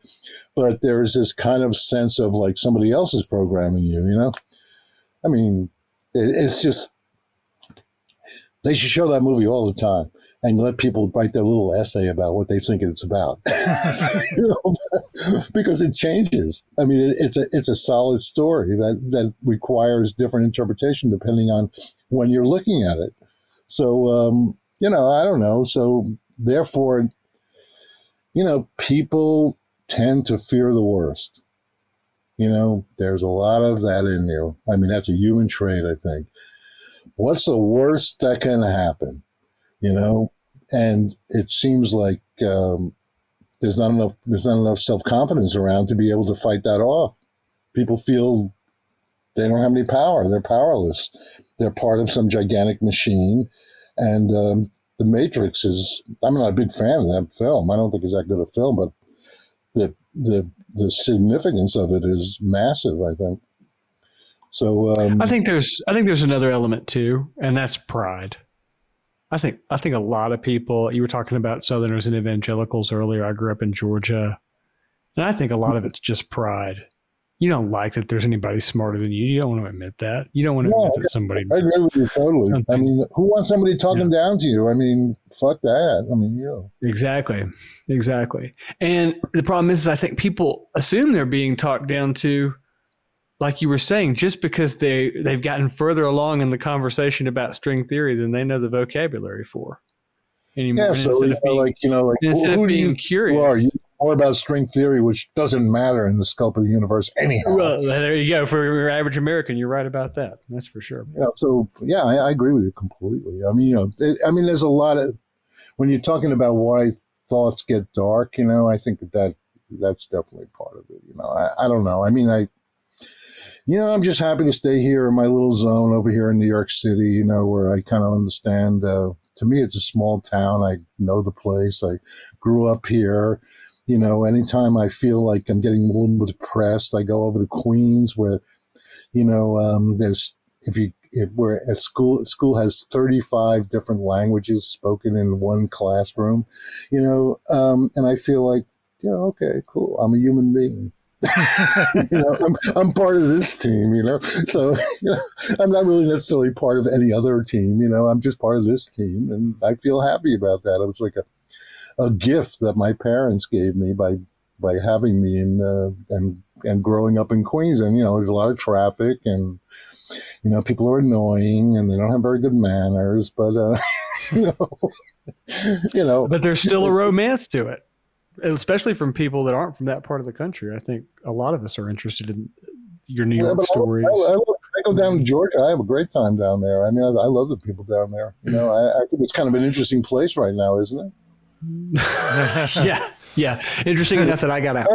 But there's this kind of sense of like somebody else is programming you, you know? I mean, it's just, they should show that movie all the time and let people write their little essay about what they think it's about. because it changes. I mean, it's a it's a solid story that that requires different interpretation depending on when you're looking at it. So, um, you know, I don't know. So, therefore, you know, people tend to fear the worst. You know, there's a lot of that in you. I mean, that's a human trait, I think. What's the worst that can happen? You know, and it seems like um, there's not enough there's not enough self confidence around to be able to fight that off. People feel they don't have any power. They're powerless. They're part of some gigantic machine. And um, The Matrix is, I'm not a big fan of that film. I don't think it's that good a film, but the, the, the significance of it is massive, I think. So um, I think there's I think there's another element too, and that's pride. I think I think a lot of people. You were talking about Southerners and evangelicals earlier. I grew up in Georgia, and I think a lot of it's just pride you don't like that there's anybody smarter than you. You don't want to admit that. You don't want to admit that somebody. I agree with you totally. Something. I mean, who wants somebody talking yeah. down to you? I mean, fuck that. I mean, you. Exactly, exactly. And the problem is, is I think people assume they're being talked down to, like you were saying, just because they they've gotten further along in the conversation about string theory than they know the vocabulary for. Anymore. Yeah, so you know, being, like you know, like instead who, of being you, curious, more about string theory, which doesn't matter in the scope of the universe anyhow. Well, there you go. For your average American, you're right about that. That's for sure. Yeah. So yeah, I, I agree with you completely. I mean, you know, it, I mean, there's a lot of when you're talking about why thoughts get dark. You know, I think that that that's definitely part of it. You know, I, I don't know. I mean, I you know, I'm just happy to stay here in my little zone over here in New York City, you know, where I kind of understand. Uh, to me, it's a small town. I know the place. I grew up here you know, anytime I feel like I'm getting a little depressed, I go over to Queens where, you know, um, there's, if you, if we're at school, school has 35 different languages spoken in one classroom, you know, um, and I feel like, you know, okay, cool. I'm a human being. you know, I'm, I'm part of this team, you know. So, you know, I'm not really necessarily part of any other team, you know. I'm just part of this team, and I feel happy about that. It was like a a gift that my parents gave me by by having me in uh, and and growing up in Queens. And you know, there's a lot of traffic, and you know, people are annoying, and they don't have very good manners. But uh, you know, you know, but there's still a romance to it, especially from people that aren't from that part of the country. I think a lot of us are interested in your New York yeah, stories. I, I, I, go down to Georgia. I have a great time down there. I mean, I, I love the people down there. You know, I, I think it's kind of an interesting place right now, isn't it? yeah, yeah. Interesting enough that I got out.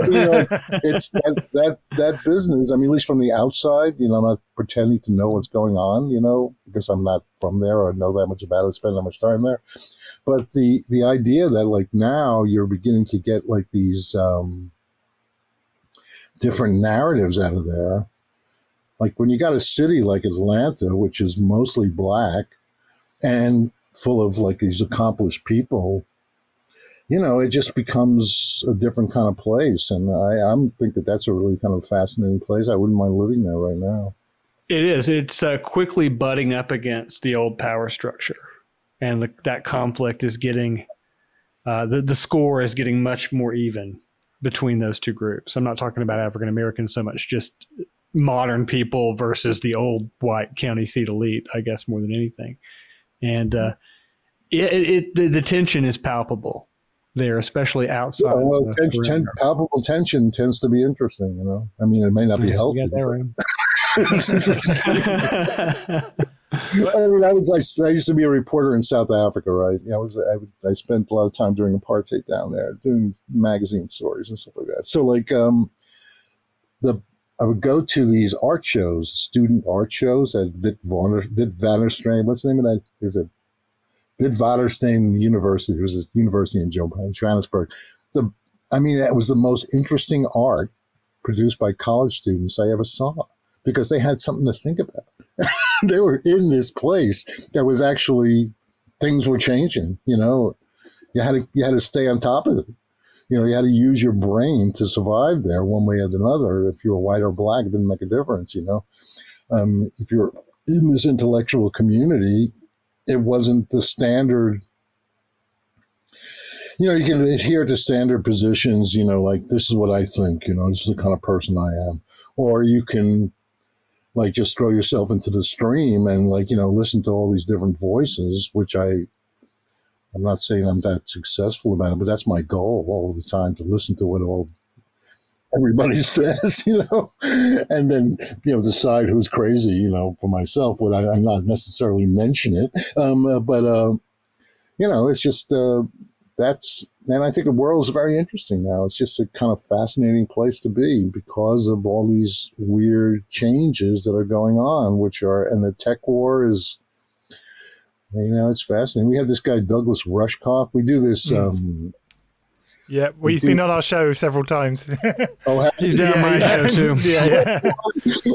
You know, it's that, that that business. I mean, at least from the outside, you know, I'm not pretending to know what's going on. You know, because I'm not from there or know that much about it, spend that much time there. But the the idea that like now you're beginning to get like these um, different narratives out of there. Like when you got a city like Atlanta, which is mostly black, and full of like these accomplished people you know, it just becomes a different kind of place. And I, I'm think that that's a really kind of fascinating place. I wouldn't mind living there right now. It is. It's uh, quickly butting up against the old power structure, and the, that conflict is getting uh, the the score is getting much more even between those two groups. I'm not talking about African Americans so much, just modern people versus the old white county seat elite. I guess more than anything, and uh, it, it the, the tension is palpable there, especially outside. Yeah, well, ten, palpable tension tends to be interesting. You know, I mean, it may not be healthy. I mean, I was I, I, used to be a reporter in South Africa, right? You know, I was I, I spent a lot of time during apartheid down there, doing magazine stories and stuff like that. So, like, um, the I would go to these art shows, student art shows at Vit Vonner, Vit Vannersteen. What's the name of that? Is it Vit Vannersteen University? It was a university in Johannesburg. The, I mean, it was the most interesting art produced by college students I ever saw because they had something to think about. they were in this place that was actually things were changing. You know, you had to you had to stay on top of it. You know, you had to use your brain to survive there one way or another. If you were white or black, it didn't make a difference. You know, um, if you're in this intellectual community, it wasn't the standard. You know, you can adhere to standard positions. You know, like this is what I think. You know, this is the kind of person I am, or you can like just throw yourself into the stream and like you know listen to all these different voices which i i'm not saying i'm that successful about it but that's my goal all the time to listen to what all everybody says you know and then you know decide who's crazy you know for myself would i, I not necessarily mention it um, uh, but uh, you know it's just uh, that's and I think the world is very interesting now. It's just a kind of fascinating place to be because of all these weird changes that are going on, which are and the tech war is you know, it's fascinating. We have this guy Douglas Rushkoff. We do this Mm. um Yeah, well, he's do- been on our show several times. oh He's he? been on my yeah. show too. yeah, yeah.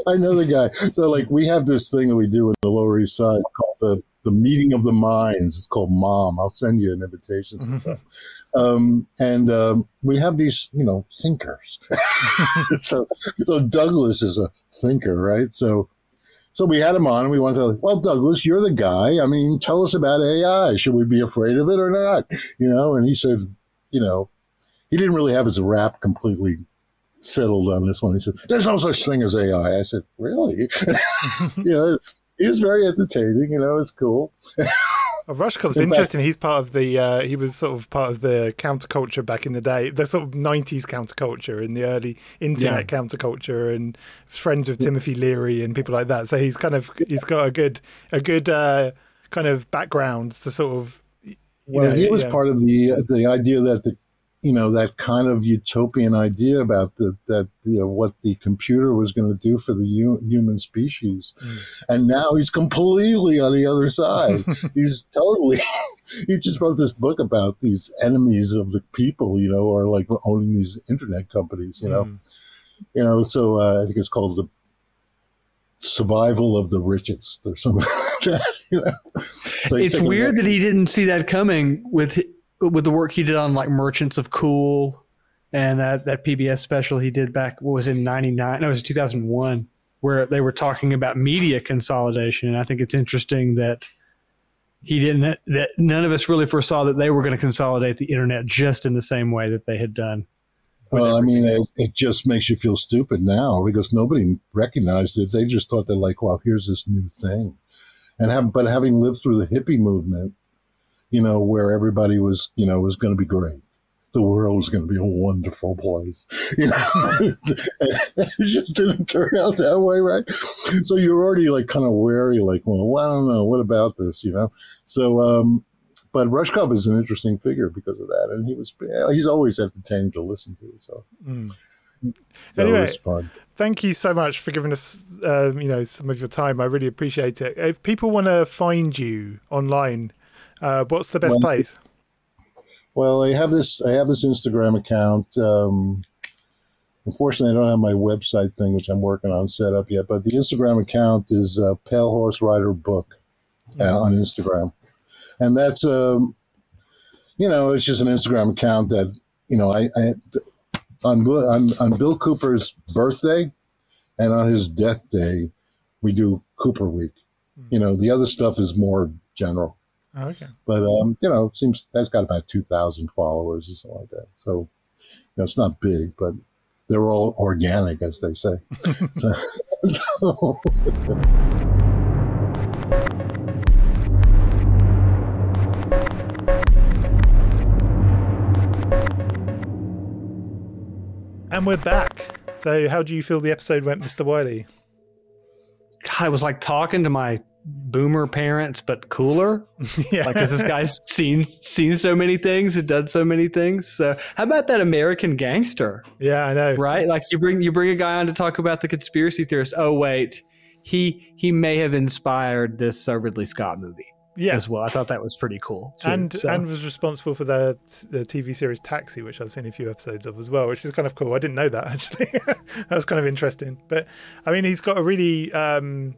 I know the guy. So like we have this thing that we do in the Lower East Side called the the meeting of the minds. It's called Mom. I'll send you an invitation sometime. Um, and um, we have these, you know, thinkers. so so Douglas is a thinker, right? So so we had him on and we wanted to well, Douglas, you're the guy. I mean, tell us about AI. Should we be afraid of it or not? You know, and he said, you know, he didn't really have his rap completely settled on this one. He said, "There's no such thing as AI." I said, "Really?" you know, he was very entertaining. You know, it's cool. Well, Rushkoff's In fact- interesting. He's part of the. Uh, he was sort of part of the counterculture back in the day, the sort of '90s counterculture in the early internet counterculture, and friends with Timothy Leary and people like that. So he's kind of he's got a good a good uh, kind of background to sort of. Well, know, he was yeah. part of the the idea that the you know that kind of utopian idea about the that you know what the computer was going to do for the hu- human species, and now he's completely on the other side. he's totally. he just wrote this book about these enemies of the people, you know, or like owning these internet companies, you know. Mm. you know so uh, i think it's called the survival of the richest or something like that you know So It's weird that he didn't see that coming with with the work he did on like Merchants of Cool and that that PBS special he did back what was it, in 99 no it was 2001 where they were talking about media consolidation. And I think it's interesting that he didn't that none of us really foresaw that they were going to consolidate the internet just in the same way that they had done. well i mean it, it just makes you feel stupid now because nobody recognized it. They just thought they're like well here's this new thing. And have but having lived through the hippie movement you know where everybody was you know was going to be great the world was going to be a wonderful place you know it just didn't turn out that way right so you're already like kind of wary like well i don't know what about this you know so um but Rushkoff is an interesting figure because of that, and he was he's always entertaining to listen to. So, Mm. so Anyway. Thank you so much for giving us, um, you know, some of your time. I really appreciate it. If people want to find you online, uh, what's the best Well, place? Well, I have this I have this Instagram account. Um, unfortunately, I don't have my website thing, which I'm working on set up yet. But the Instagram account is uh, Pale Horse Rider Book uh, on Instagram, and that's um, you know it's just an Instagram account that you know I, I on, on on Bill Cooper's birthday and on his death day we do Cooper Week. You know the other stuff is more general. Oh, okay. but um, you know, seems that's got about two thousand followers or something like that. So, you know, it's not big, but they're all organic, as they say. so, so And we're back. So, how do you feel the episode went, Mr. Wiley? I was like talking to my boomer parents, but cooler. yeah. Like, because this guy's seen seen so many things and done so many things. So, how about that American gangster? yeah, I know. Right? Like, you bring you bring a guy on to talk about the conspiracy theorist. Oh wait, he he may have inspired this uh, Ridley Scott movie Yeah. as well. I thought that was pretty cool. too. and So- and was responsible for the the TV series Taxi, which I've seen a few episodes of as well, which is kind of cool. I didn't know that actually. that was kind of interesting. But I mean, he's got a really um,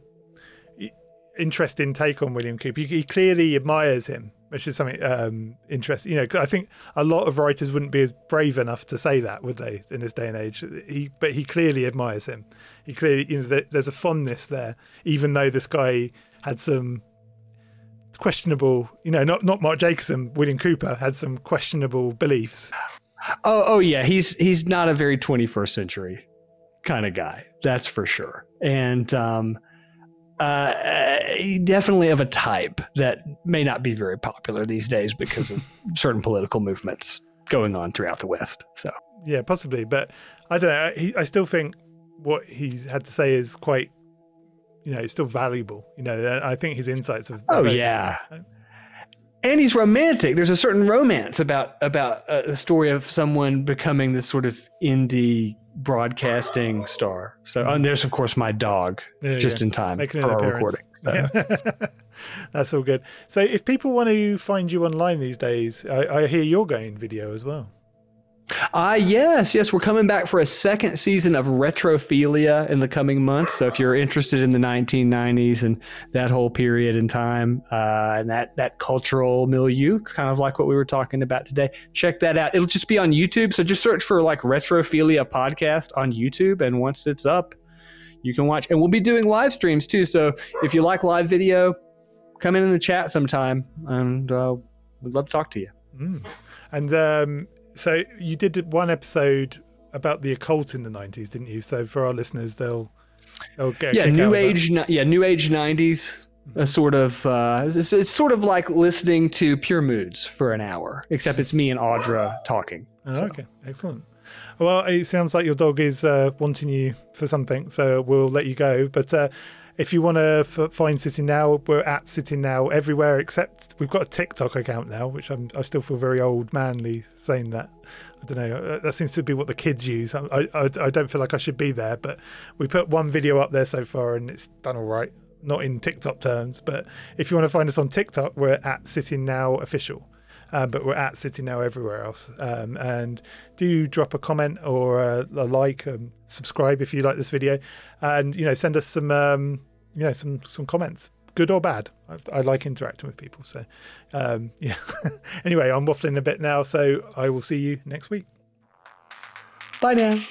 interesting take on William Cooper. He, clearly admires him, which is something um, interesting. You know, I think a lot of writers wouldn't be as brave enough to say that, would they, in this day and age? He, but he clearly admires him. He clearly, you know, there- there's a fondness there, even though this guy had some questionable, you know, not not Mark Jacobson, William Cooper had some questionable beliefs. Oh, oh yeah, he's he's not a very 21st century kind of guy. That's for sure. And um, uh, definitely of a type that may not be very popular these days because of certain political movements going on throughout the West. So Yeah, possibly, but I don't know. He, I still think what he's had to say is quite, you know, it's still valuable. You know, I think his insights are. Oh yeah. And he's romantic. There's a certain romance about about uh, the story of someone becoming this sort of indie broadcasting star. So, and there's of course my dog, Yeah, just yeah. in time Making for our appearance. recording. So. Yeah. That's all good. So, if people want to find you online these days, I, I hear you're going video as well. Ah, yes, yes, we're coming back for a second season of Retrophilia in the coming months. So if you're interested in the 1990s and that whole period in time uh, and that that cultural milieu, kind of like what we were talking about today, check that out. It'll just be on YouTube. So just search for like Retrophilia podcast on YouTube, and once it's up, you can watch. And we'll be doing live streams too. So if you like live video, come in in the chat sometime, and uh, we'd love to talk to you. Mm. And um, so you did one episode about the occult in the 90s, didn't you? So for our listeners, they'll, they'll get a yeah new age ni- yeah new age 90s a sort of uh it's, it's sort of like listening to pure moods for an hour except it's me and audra talking Oh, So- Okay, excellent. Well, it sounds like your dog is uh, wanting you for something, so we'll let you go. But uh, if you want to f- find Sitting Now, we're at Sitting Now everywhere except we've got a TikTok account now, which I'm, I still feel very old manly saying that. I don't know. uh, That seems to be what the kids use. I, I, I don't feel like I should be there, but we put one video up there so far and it's done all right. Not in TikTok terms, but if you want to find us on TikTok, we're at Sitting Now Official. Uh, but we're at Sitting Now everywhere else. Um, and do drop a comment or a, a like, um, subscribe if you like this video, and you know send us some um, you know some some comments, good or bad. I, I like interacting with people. So um, yeah. anyway, I'm waffling a bit now, so I will see you next week. bye now